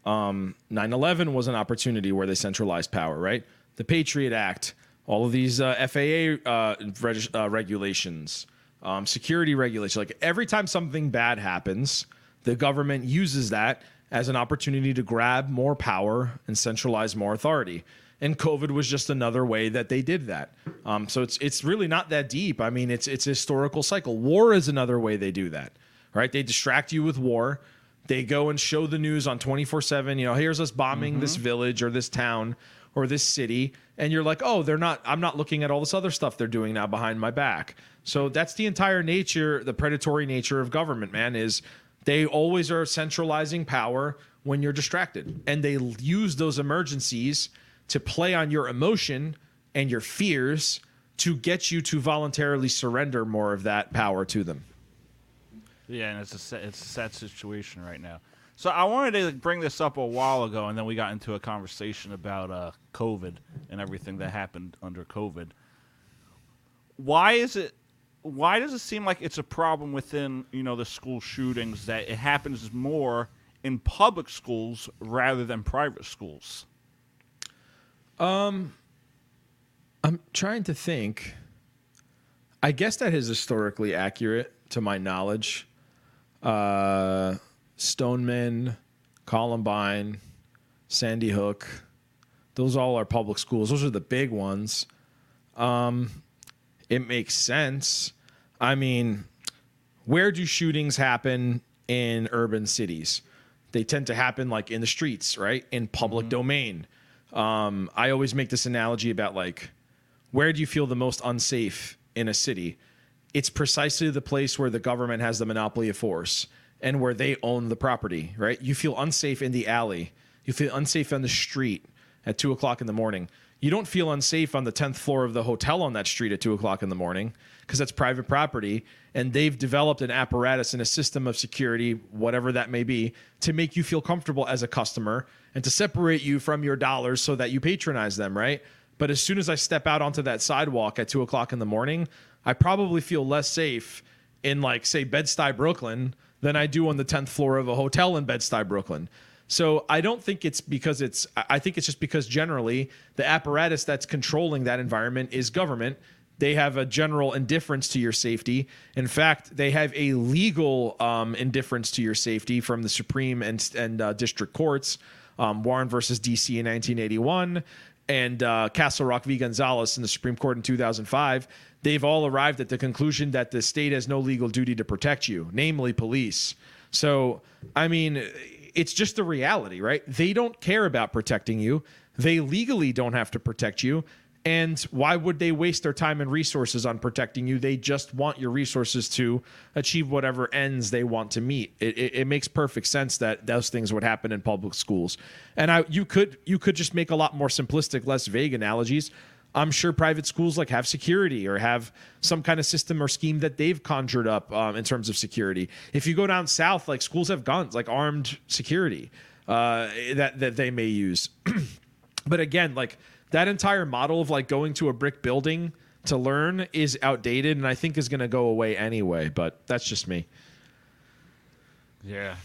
Um, 9/11 was an opportunity where they centralized power, right? The Patriot Act, all of these uh, FAA uh, reg- uh, regulations, um, security regulations. Like every time something bad happens, the government uses that as an opportunity to grab more power and centralize more authority. And COVID was just another way that they did that. Um, so it's it's really not that deep. I mean, it's it's a historical cycle. War is another way they do that. Right? They distract you with war. They go and show the news on 24 7. You know, here's us bombing this mm-hmm. village or this town or this city. And you're like, oh, they're not, I'm not looking at all this other stuff they're doing now behind my back. So that's the entire nature, the predatory nature of government, man, is they always are centralizing power when you're distracted. And they use those emergencies to play on your emotion and your fears to get you to voluntarily surrender more of that power to them. Yeah, and it's a sa- it's a sad situation right now. So I wanted to bring this up a while ago, and then we got into a conversation about uh, COVID and everything that happened under COVID. Why is it? Why does it seem like it's a problem within you know the school shootings that it happens more in public schools rather than private schools? Um, I'm trying to think. I guess that is historically accurate to my knowledge. Uh, Stoneman, Columbine, Sandy Hook, those all are public schools. Those are the big ones. Um, it makes sense. I mean, where do shootings happen in urban cities? They tend to happen like in the streets, right? In public domain. Um, I always make this analogy about like, where do you feel the most unsafe in a city? It's precisely the place where the government has the monopoly of force and where they own the property, right? You feel unsafe in the alley. You feel unsafe on the street at two o'clock in the morning. You don't feel unsafe on the 10th floor of the hotel on that street at two o'clock in the morning because that's private property. And they've developed an apparatus and a system of security, whatever that may be, to make you feel comfortable as a customer and to separate you from your dollars so that you patronize them, right? But as soon as I step out onto that sidewalk at two o'clock in the morning, I probably feel less safe in, like, say, Bed-Stuy, Brooklyn than I do on the 10th floor of a hotel in Bed-Stuy, Brooklyn. So I don't think it's because it's I think it's just because generally the apparatus that's controlling that environment is government. They have a general indifference to your safety. In fact, they have a legal um, indifference to your safety from the Supreme and and uh, district courts. Um, Warren versus DC in 1981 and uh, Castle Rock v. Gonzales in the Supreme Court in 2005. They've all arrived at the conclusion that the state has no legal duty to protect you, namely police. So, I mean, it's just the reality, right? They don't care about protecting you. They legally don't have to protect you. And why would they waste their time and resources on protecting you? They just want your resources to achieve whatever ends they want to meet. It, it, it makes perfect sense that those things would happen in public schools. And I, you could you could just make a lot more simplistic, less vague analogies. I'm sure private schools like have security or have some kind of system or scheme that they've conjured up um, in terms of security. If you go down south, like schools have guns, like armed security uh, that that they may use. but again, like that entire model of like going to a brick building to learn is outdated, and I think is going to go away anyway. But that's just me. Yeah.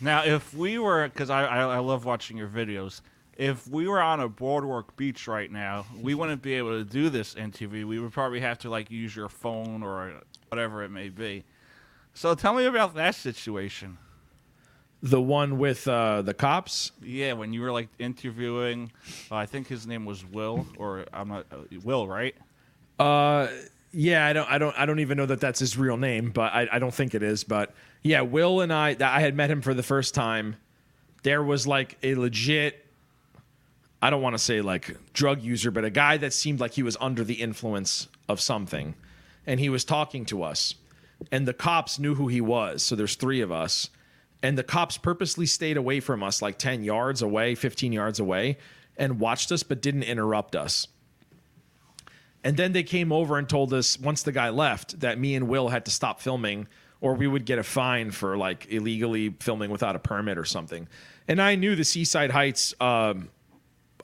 Now, if we were, because I, I I love watching your videos. If we were on a boardwalk beach right now, we wouldn't be able to do this interview. We would probably have to like use your phone or whatever it may be. So tell me about that situation. The one with uh, the cops. Yeah, when you were like interviewing, uh, I think his name was Will, or I'm not uh, Will, right? Uh, yeah, I don't, I don't, I don't even know that that's his real name, but I, I don't think it is. But yeah, Will and I, I had met him for the first time there was like a legit I don't want to say like drug user, but a guy that seemed like he was under the influence of something. And he was talking to us. And the cops knew who he was. So there's three of us. And the cops purposely stayed away from us, like 10 yards away, 15 yards away, and watched us, but didn't interrupt us. And then they came over and told us once the guy left that me and Will had to stop filming or we would get a fine for like illegally filming without a permit or something. And I knew the Seaside Heights, um,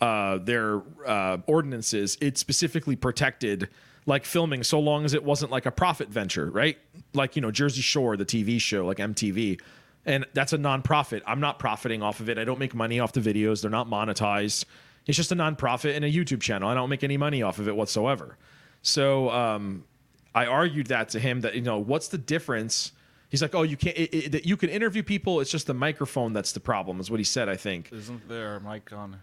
uh, their uh, ordinances, it specifically protected like filming so long as it wasn't like a profit venture, right? Like, you know, Jersey Shore, the TV show, like MTV. And that's a nonprofit. I'm not profiting off of it. I don't make money off the videos. They're not monetized. It's just a nonprofit and a YouTube channel. I don't make any money off of it whatsoever. So um, I argued that to him that you know what's the difference. He's like, oh, you can't. It, it, you can interview people. It's just the microphone that's the problem. Is what he said. I think. Isn't there a mic on?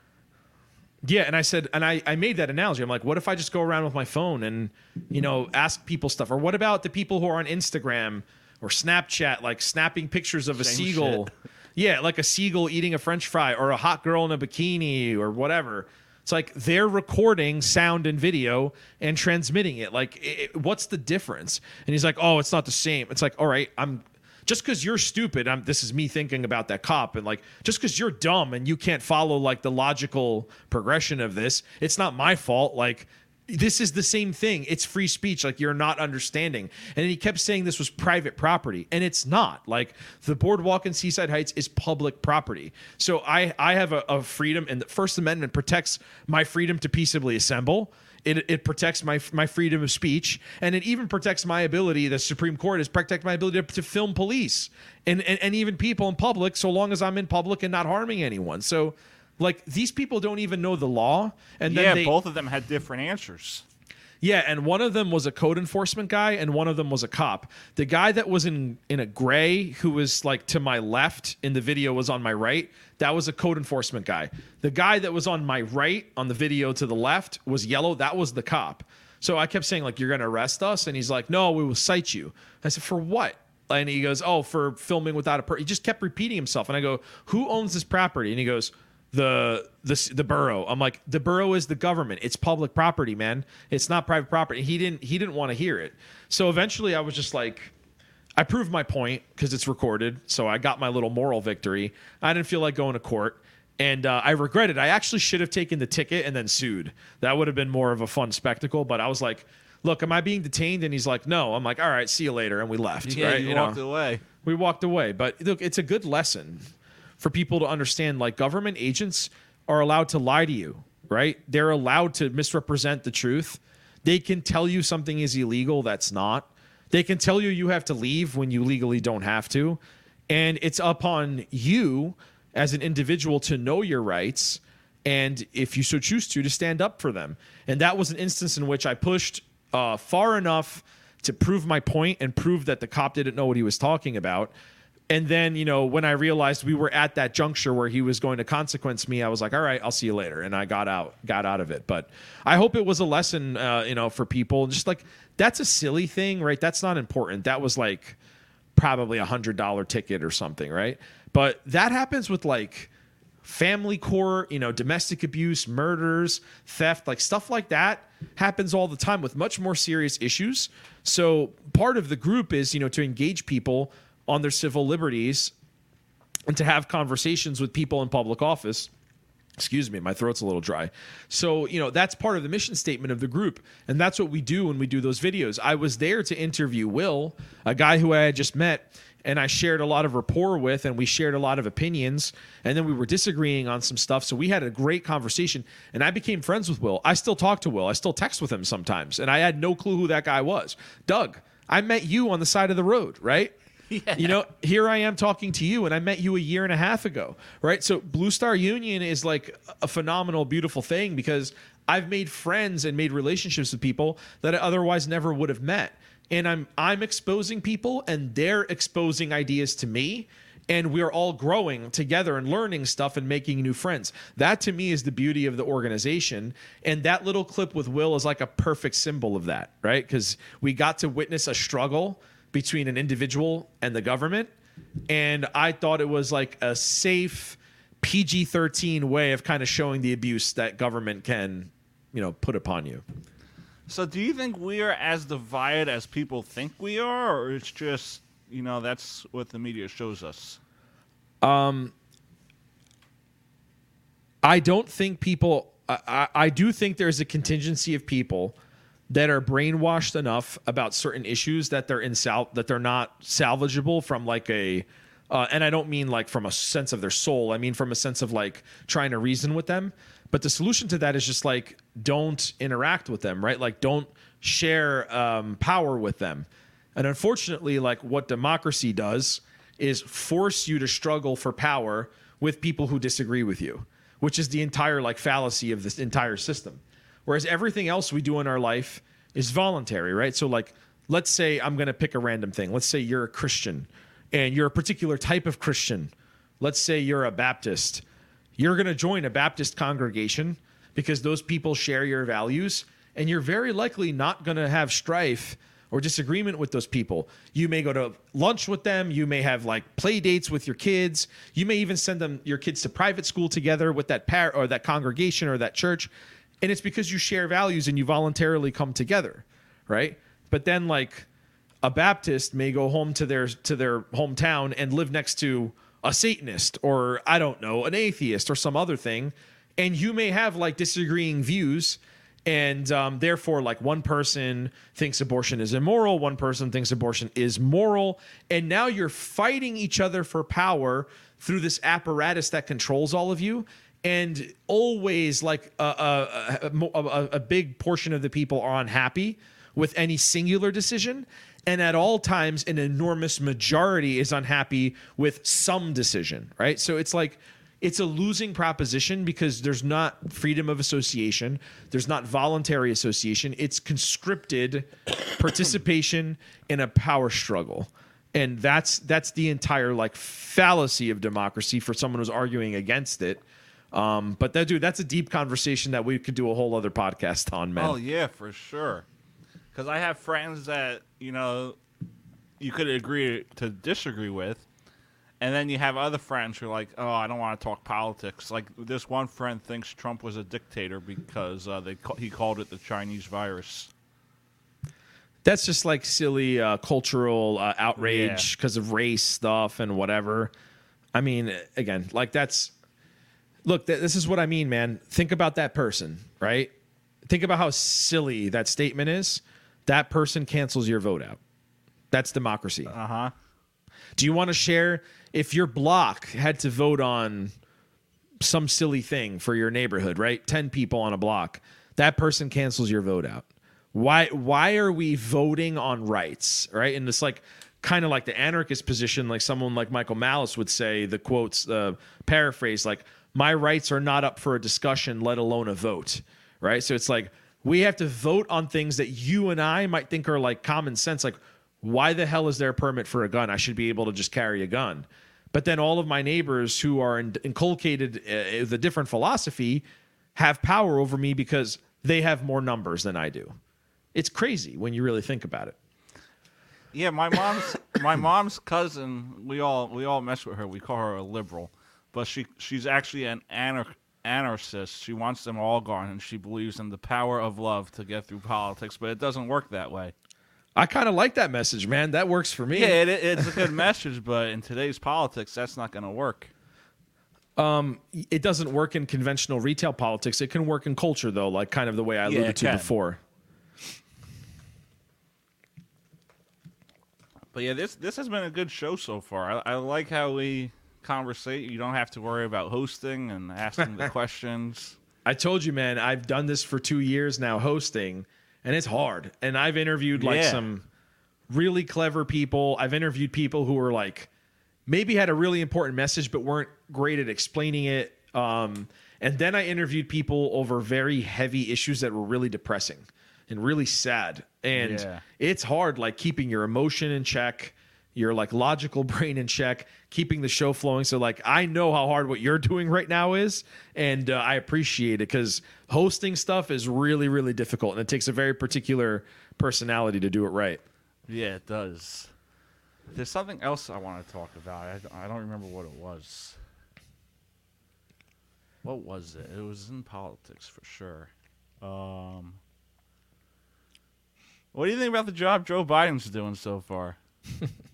Yeah, and I said, and I, I made that analogy. I'm like, what if I just go around with my phone and, you know, ask people stuff? Or what about the people who are on Instagram or Snapchat, like snapping pictures of a Same seagull? shit. Yeah, like a seagull eating a French fry or a hot girl in a bikini or whatever. It's like they're recording sound and video and transmitting it. Like, it, what's the difference? And he's like, oh, it's not the same. It's like, all right, I'm just because you're stupid. I'm, this is me thinking about that cop, and like, just because you're dumb and you can't follow like the logical progression of this, it's not my fault. Like, this is the same thing. It's free speech. Like you're not understanding. And he kept saying this was private property, and it's not. Like the boardwalk in Seaside Heights is public property. So I I have a, a freedom, and the First Amendment protects my freedom to peaceably assemble. It, it protects my my freedom of speech, and it even protects my ability. The Supreme Court has protected my ability to, to film police and, and and even people in public, so long as I'm in public and not harming anyone. So. Like these people don't even know the law, and then yeah, they, both of them had different answers. Yeah, and one of them was a code enforcement guy, and one of them was a cop. The guy that was in in a gray, who was like to my left in the video, was on my right. That was a code enforcement guy. The guy that was on my right on the video to the left was yellow. That was the cop. So I kept saying like, "You're gonna arrest us," and he's like, "No, we will cite you." I said, "For what?" And he goes, "Oh, for filming without a per." He just kept repeating himself, and I go, "Who owns this property?" And he goes, the the the borough. I'm like, the borough is the government. It's public property, man. It's not private property. He didn't he didn't want to hear it. So eventually, I was just like, I proved my point because it's recorded. So I got my little moral victory. I didn't feel like going to court. And uh, I regretted. I actually should have taken the ticket and then sued. That would have been more of a fun spectacle. But I was like, "Look, am I being detained?" And he's like, "No." I'm like, "All right, see you later," and we left. Yeah, right? you, You walked know? away. we walked away. But look, it's a good lesson for people to understand like government agents are allowed to lie to you, right? They're allowed to misrepresent the truth. They can tell you something is illegal that's not. They can tell you you have to leave when you legally don't have to. And it's upon you as an individual to know your rights and if you so choose to to stand up for them. And that was an instance in which I pushed uh, far enough to prove my point and prove that the cop didn't know what he was talking about. And then, you know, when I realized we were at that juncture where he was going to consequence me, I was like, "All right, I'll see you later," and I got out, got out of it. But I hope it was a lesson, uh, you know, for people. Just like that's a silly thing, right? That's not important. That was like probably a hundred dollar ticket or something, right? But that happens with like family court, you know, domestic abuse, murders, theft, like stuff like that happens all the time with much more serious issues. So part of the group is, you know, to engage people on their civil liberties and to have conversations with people in public office. Excuse me, my throat's a little dry. So, you know, that's part of the mission statement of the group. And that's what we do when we do those videos. I was there to interview Will, a guy who I had just met, and I shared a lot of rapport with, and we shared a lot of opinions. And then we were disagreeing on some stuff. So we had a great conversation, and I became friends with Will. I still talk to Will, I still text with him sometimes. And I had no clue who that guy was. Doug, I met you on the side of the road, right? You know, here I am talking to you, and I met you a year and a half ago, right? So, Blue Star Union is like a phenomenal, beautiful thing because I've made friends and made relationships with people that I otherwise never would have met. And I'm I'm exposing people, and they're exposing ideas to me, and we're all growing together and learning stuff and making new friends. That to me is the beauty of the organization. And that little clip with Will is like a perfect symbol of that, right? Because we got to witness a struggle between an individual and the government. And I thought it was like a safe, PG thirteen way of kind of showing the abuse that government can, you know, put upon you. So, do you think we are as divided as people think we are, or it's just you know that's what the media shows us? Um, I don't think people. I, I do think there's a contingency of people that are brainwashed enough about certain issues that they're in sal- that they're not salvageable from like a. Uh, and I don't mean like from a sense of their soul. I mean from a sense of like trying to reason with them. But the solution to that is just like don't interact with them, right? Like don't share um, power with them. And unfortunately, like what democracy does is force you to struggle for power with people who disagree with you, which is the entire like fallacy of this entire system. Whereas everything else we do in our life is voluntary, right? So like let's say I'm going to pick a random thing. Let's say you're a Christian and you're a particular type of Christian. Let's say you're a Baptist. You're going to join a Baptist congregation because those people share your values and you're very likely not going to have strife or disagreement with those people. You may go to lunch with them. You may have like play dates with your kids. You may even send them your kids to private school together with that par or that congregation or that church. And it's because you share values and you voluntarily come together, right? But then like a Baptist may go home to their to their hometown and live next to a Satanist or I don't know, an atheist or some other thing, and you may have like disagreeing views and um, therefore like one person thinks abortion is immoral one person thinks abortion is moral. And now you're fighting each other for power through this apparatus that controls all of you and always like a, a, a, a, big portion of the people are unhappy with any singular decision and at all times an enormous majority is unhappy with some decision right? So it's like it's a losing proposition because there's not freedom of association there's not voluntary association it's conscripted participation in a power struggle. And that's that's the entire like fallacy of democracy for someone who's arguing against it um, but that dude that's a deep conversation that we could do a whole other podcast on man Oh yeah, for sure. Because I have friends that you know you could agree to disagree with, and then you have other friends who are like, "Oh, I don't want to talk politics." Like this one friend thinks Trump was a dictator because uh, they ca- he called it the Chinese virus. that's just like silly uh, cultural uh, outrage because of race stuff and whatever. I mean, again, like that's look. Th- this is what I mean, man. Think about that person, right? Think about how silly that statement is. That person cancels your vote out. That's democracy. Uh huh. Do you want to share if your block had to vote on some silly thing for your neighborhood, right? 10 people on a block. That person cancels your vote out. Why why are we voting on rights, right? And it's like kind of like the anarchist position like someone like Michael Malice would say the quotes uh, paraphrase like my rights are not up for a discussion let alone a vote, right? So it's like we have to vote on things that you and I might think are like common sense like why the hell is there a permit for a gun? I should be able to just carry a gun. But then all of my neighbors who are inculcated uh, with a different philosophy have power over me because they have more numbers than I do. It's crazy when you really think about it. Yeah, my mom's my mom's cousin. We all we all mess with her. We call her a liberal, but she she's actually an anar- anarchist. She wants them all gone, and she believes in the power of love to get through politics. But it doesn't work that way. I kind of like that message, man. That works for me. Yeah, it, it's a good message, but in today's politics, that's not going to work. Um, it doesn't work in conventional retail politics. It can work in culture, though, like kind of the way I alluded it to can. before. But yeah, this this has been a good show so far. I, I like how we conversate. You don't have to worry about hosting and asking the questions. I told you, man, I've done this for two years now hosting, and it's hard. And I've interviewed like Yeah. some really clever people. I've interviewed people who were like maybe had a really important message but weren't great at explaining it. Um, and then I interviewed people over very heavy issues that were really depressing and really sad. And Yeah. it's hard, like keeping your emotion in check, your like logical brain in check, keeping the show flowing. So like I know how hard what you're doing right now is, and uh, I appreciate it because hosting stuff is really really difficult, and it takes a very particular personality to do it right. Yeah, it does. There's something else I want to talk about. I, I don't remember what it was. what was it? It was in politics for sure. Um, what do you think about the job Joe Biden's doing so far?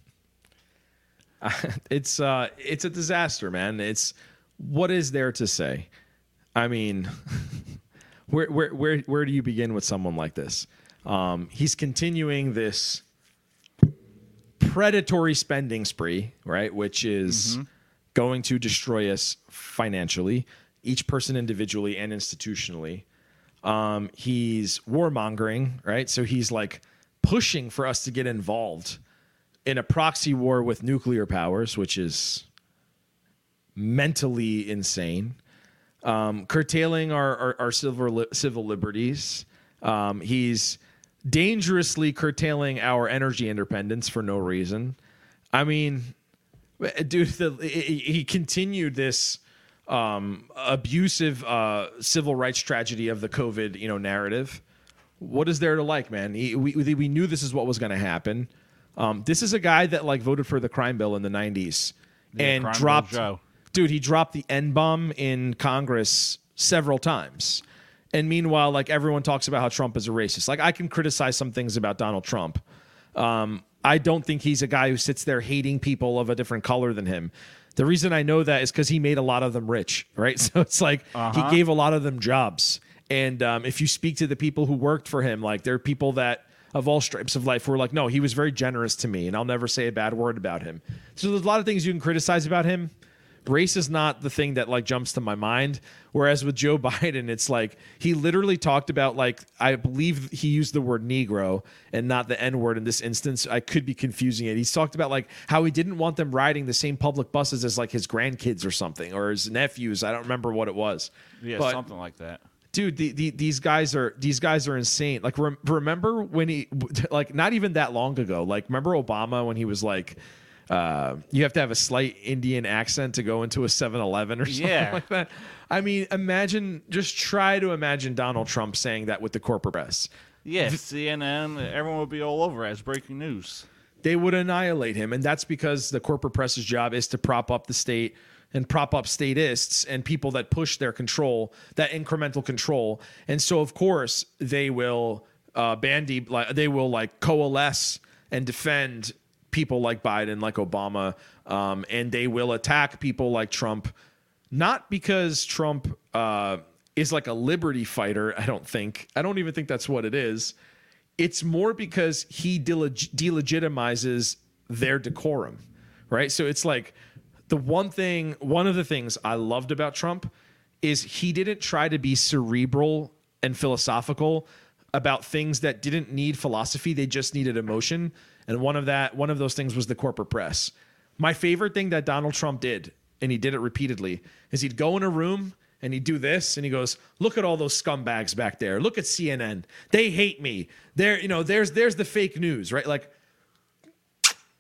it's uh it's a disaster, man. It's what is there to say? I mean, where where where where do you begin with someone like this? Um, he's continuing this predatory spending spree, right? Which is going to destroy us financially, each person individually and institutionally. Um, he's warmongering, right? So he's like pushing for us to get involved in a proxy war with nuclear powers, which is mentally insane. Um, curtailing our, our, our civil, li- civil liberties. Um, he's dangerously curtailing our energy independence for no reason. I mean, dude, the, he continued this um, abusive uh, civil rights tragedy of the COVID, you know, narrative. What is there to like, man? We we knew this is what was going to happen. Um, this is a guy that like voted for the crime bill in the '90s and dropped, dude. He dropped the N bomb in Congress several times. And meanwhile, like everyone talks about how Trump is a racist. Like I can criticize some things about Donald Trump. Um, I don't think he's a guy who sits there hating people of a different color than him. The reason I know that is because he made a lot of them rich, right? So it's like he gave a lot of them jobs. And um, if you speak to the people who worked for him, like there are people that of all stripes of life who are like, no, he was very generous to me, and I'll never say a bad word about him. So there's a lot of things you can criticize about him. Race is not the thing that like jumps to my mind. Whereas with Joe Biden, it's like he literally talked about like I believe he used the word Negro and not the N word in this instance. I could be confusing it. He's talked about like how he didn't want them riding the same public buses as like his grandkids or something or his nephews. I don't remember what it was. Yeah, But- something like that. Dude the, the, these guys are these guys are insane like rem- remember when he like not even that long ago like remember obama when he was like uh, you have to have a slight indian accent to go into a 7-eleven or something Yeah. like that i mean imagine just try to imagine donald trump saying that with the corporate press Yeah, CNN, everyone would be all over as breaking news. they would annihilate him. And that's because the corporate press's job is to prop up the state and prop up statists and people that push their control, that incremental control. And so, of course, they will uh, bandy, like they will like coalesce and defend people like Biden, like Obama, um, and they will attack people like Trump, not because Trump uh, is like a liberty fighter. I don't think. I don't even think that's what it is it's more because he deleg- delegitimizes their decorum, right? So it's like the one thing, one of the things I loved about Trump is he didn't try to be cerebral and philosophical about things that didn't need philosophy; they just needed emotion. And one of that, one of those things was the corporate press. My favorite thing that Donald Trump did, and he did it repeatedly, is he'd go in a room and he'd do this and he goes look at all those scumbags back there. Look at cnn they hate me. There you know there's there's the fake news right? Like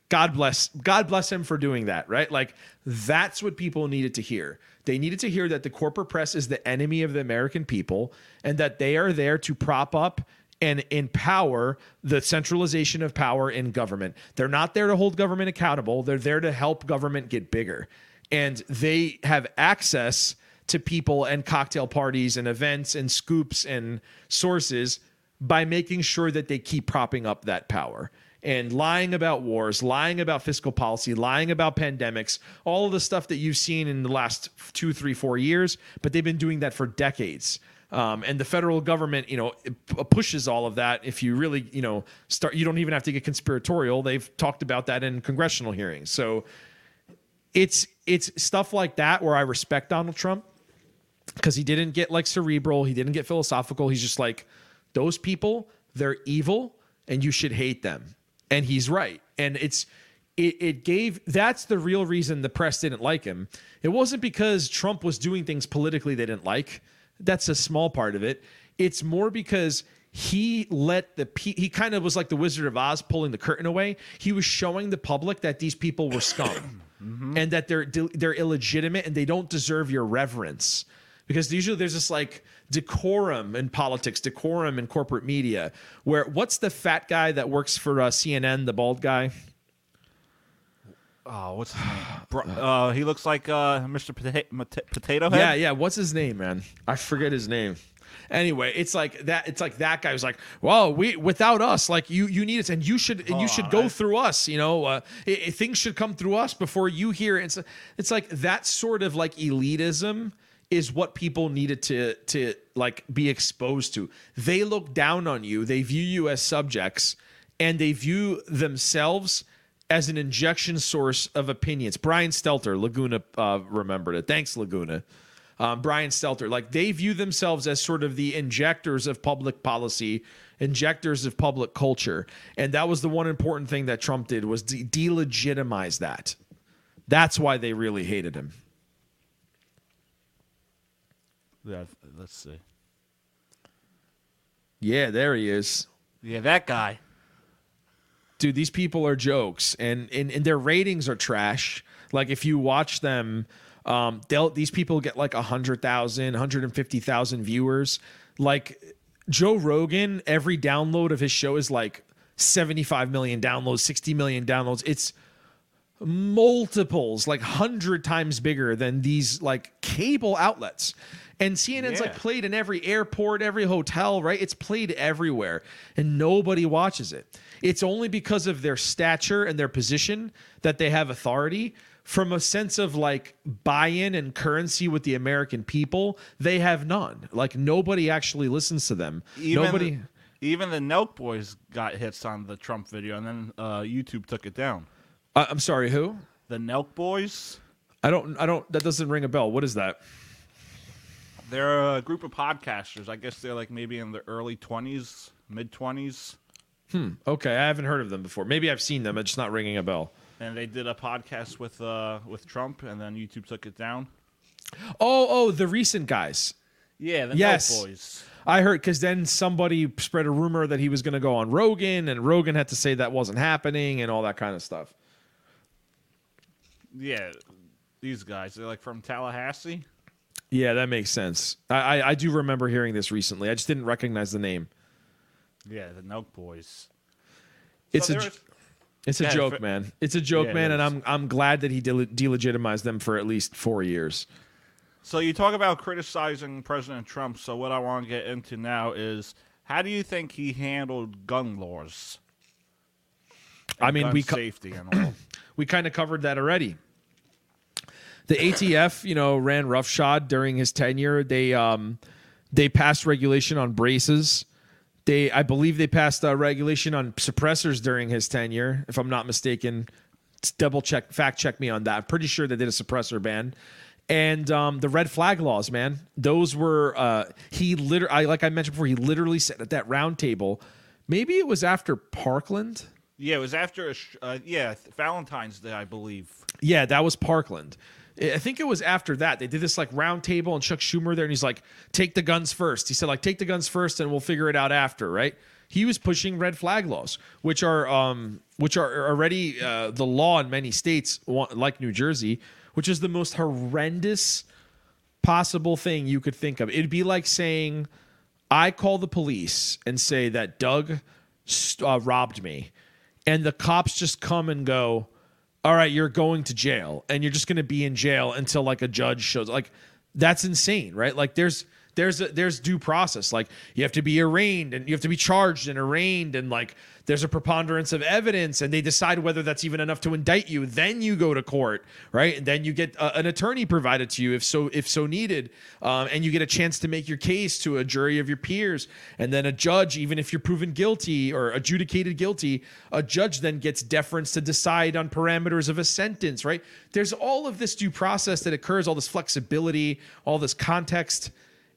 god bless god bless him for doing that right like that's what people needed to hear they needed to hear that the corporate press is the enemy of the american people and that they are there to prop up and empower the centralization of power in government. They're not there to hold government accountable. They're there to help government get bigger. And they have access to people and cocktail parties and events and scoops and sources by making sure that they keep propping up that power and lying about wars, lying about fiscal policy, lying about pandemics, all of the stuff that you've seen in the last two, three, four years, but they've been doing that for decades. Um, and the federal government, you know, p- pushes all of that. If you really, you know, start, you don't even have to get conspiratorial. They've talked about that in congressional hearings. So it's it's stuff like that where I respect Donald Trump because he didn't get like cerebral, he didn't get philosophical. He's just like those people, they're evil, and you should hate them. And he's right. And it's it, it gave that's the real reason the press didn't like him. It wasn't because Trump was doing things politically they didn't like. That's a small part of it. It's more because he let the pe- he kind of was like the Wizard of Oz pulling the curtain away. He was showing the public that these people were scum mm-hmm. and that they're they're illegitimate and they don't deserve your reverence. Because usually there's this like decorum in politics, decorum in corporate media. Where what's the fat guy that works for uh, CNN, the bald guy? Oh, what's his name? Bro- uh, he looks like uh, Mr. Pota- Potato Head. Yeah, yeah. What's his name, man? I forget his name. Anyway, it's like that. It's like that guy was like, "Well, we without us, like you, you need us, and you should, and you should go through us. You know, uh, i i- things should come through us before you hear." it." It's it's like that sort of like elitism is what people needed to to like be exposed to. They look down on you. They view you as subjects, and they view themselves as an injection source of opinions. Brian Stelter, Laguna uh, remembered it. Thanks, Laguna. Um, Brian Stelter, like they view themselves as sort of the injectors of public policy, injectors of public culture, and that was the one important thing that Trump did was de- delegitimize that. That's why they really hated him. Yeah, let's see. Yeah, there he is. Yeah, that guy. dude these people are jokes and, and and their ratings are trash like if you watch them um they'll these people get like 100000 150000 viewers like joe rogan every download of his show is like 75 million downloads 60 million downloads it's multiples like 100 times bigger than these like cable outlets. And cnn's like played in every airport every hotel right? It's played everywhere and nobody watches it. It's only because of their stature and their position that they have authority. From a sense of like buy-in and currency with the american people they have none. Like nobody actually listens to them. Even nobody even the Nelk Boys got hits on the Trump video, and then uh, YouTube took it down. Uh, i'm sorry who The Nelk Boys. i don't i don't that doesn't ring a bell what is that They're a group of podcasters. I guess they're like maybe in the early twenties, mid twenties, Hmm. Okay, I haven't heard of them before. Maybe I've seen them. It's not ringing a bell. and they did a podcast with uh with Trump, and then YouTube took it down. Oh, oh, the recent guys. Yeah, the Yes. Nelk Boys. I heard because then somebody spread a rumor that he was going to go on Rogan, and Rogan had to say that wasn't happening and all that kind of stuff. Yeah, these guys. They're like from Tallahassee. Yeah, that makes sense. I, I, I do remember hearing this recently. I just didn't recognize the name. Yeah, the Nelk Boys. It's So a was, it's a Yeah, joke, for- man. It's a joke, Yeah, man, and. I'm I'm glad that he dele- delegitimized them for at least four years. So you talk about criticizing President Trump. So what I want to get into now is how do you think he handled gun laws? I mean, we co- safety and all. we kind of covered that already. The ATF, you know, ran roughshod during his tenure. They um, they passed regulation on braces. They, I believe, they passed uh, regulation on suppressors during his tenure, if I'm not mistaken. Double check, fact check me on that. I'm pretty sure they did a suppressor ban. And um, the red flag laws, man, those were uh, he literally, like I mentioned before, he literally said at that round table. Maybe it was after Parkland. Yeah, it was after a sh- uh, yeah Valentine's Day, I believe. Yeah, that was Parkland. I think it was after that they did this like round table and Chuck Schumer there, and he's like, "Take the guns first. He said, "Like, take the guns first, and we'll figure it out after." Right? He was pushing red flag laws, which are um, which are already uh, the law in many states, like New Jersey, which is the most horrendous possible thing you could think of. It'd be like saying, I call the police and say that Doug uh, robbed me, and the cops just come and go, All right, you're going to jail, and you're just going to be in jail until like a judge shows. Like, that's insane, right? Like, there's. There's a, there's due process. Like you have to be arraigned and you have to be charged and arraigned and like there's a preponderance of evidence and they decide whether that's even enough to indict you. Then you go to court right? And then you get uh, an attorney provided to you if so if so needed um, and you get a chance to make your case to a jury of your peers. And then a judge even if you're proven guilty or adjudicated guilty a judge then gets deference to decide on parameters of a sentence right? There's all of this due process that occurs all this flexibility all this context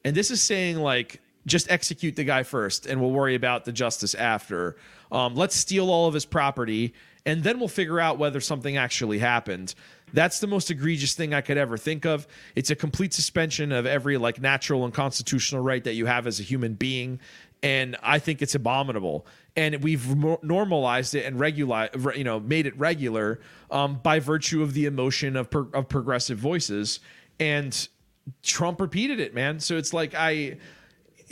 and this is saying like just execute the guy first and we'll worry about the justice after. Um, let's steal all of his property and then we'll figure out whether something actually happened. That's the most egregious thing I could ever think of. It's a complete suspension of every like natural and constitutional right that you have as a human being. And I think it's abominable. And we've normalized it and regular, you know, made it regular um, by virtue of the emotion of, pro- of progressive voices. And Trump repeated it, man. So it's like I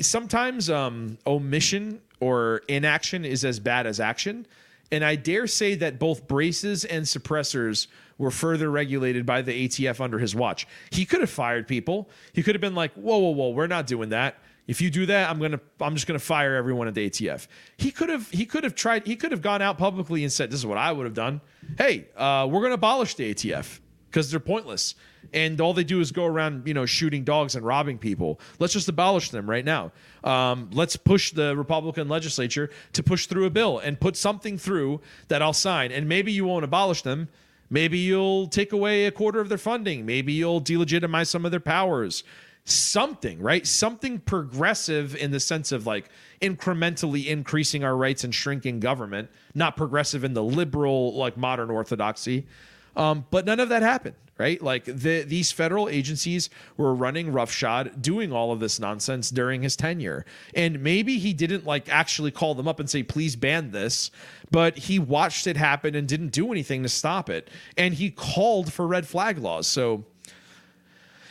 sometimes um omission or inaction is as bad as action. And I dare say that both braces and suppressors were further regulated by the ATF under his watch. He could have fired people. He could have been like, "Whoa, whoa, whoa, we're not doing that." If you do that, I'm gonna I'm just gonna fire everyone at the ATF. He could have he could have tried he could have gone out publicly and said, This is what I would have done. Hey, uh, we're gonna abolish the ATF because they're pointless. And all they do is go around, you know, shooting dogs and robbing people. Let's just abolish them right now. Um, let's push the Republican legislature to push through a bill and put something through that I'll sign. And maybe you won't abolish them. Maybe you'll take away a quarter of their funding. Maybe you'll delegitimize some of their powers something, right? Something progressive in the sense of like incrementally increasing our rights and shrinking government, not progressive in the liberal, like modern orthodoxy. Um, but none of that happened, right? Like the, these federal agencies were running roughshod, doing all of this nonsense during his tenure. And maybe he didn't like actually call them up and say, please ban this, but he watched it happen and didn't do anything to stop it. And he called for red flag laws. So,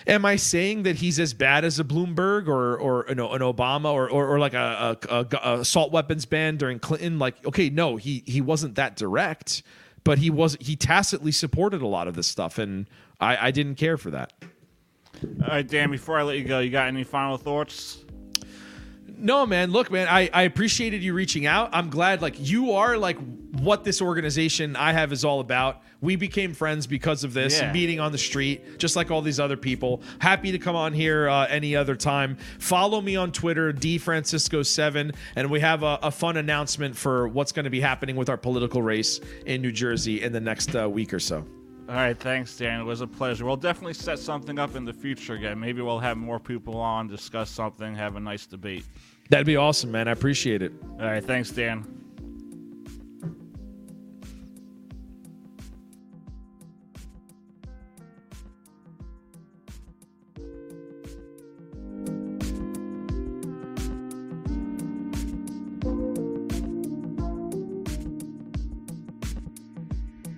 Am I saying that he's as bad as a Bloomberg or or you know, an Obama or or, or like a, a, a, assault weapons ban during Clinton? Like, okay, no, he he wasn't that direct, but he was he tacitly supported a lot of this stuff, and I, I didn't care for that. All right, Dan. Before I let you go, you got any final thoughts? No, man. Look, man, I, I appreciated you reaching out. I'm glad, like, you are like what this organization I have is all about. We became friends because of this, Yeah. meeting on the street, just like all these other people. Happy to come on here uh, any other time. Follow me on Twitter, dfrancisco7, and we have a, a fun announcement for what's going to be happening with our political race in New Jersey in the next uh, week or so. All right, thanks, Dan. It was a pleasure. We'll definitely set something up in the future again. Maybe we'll have more people on, discuss something, have a nice debate. That'd be awesome, man. I appreciate it. All right, thanks, Dan.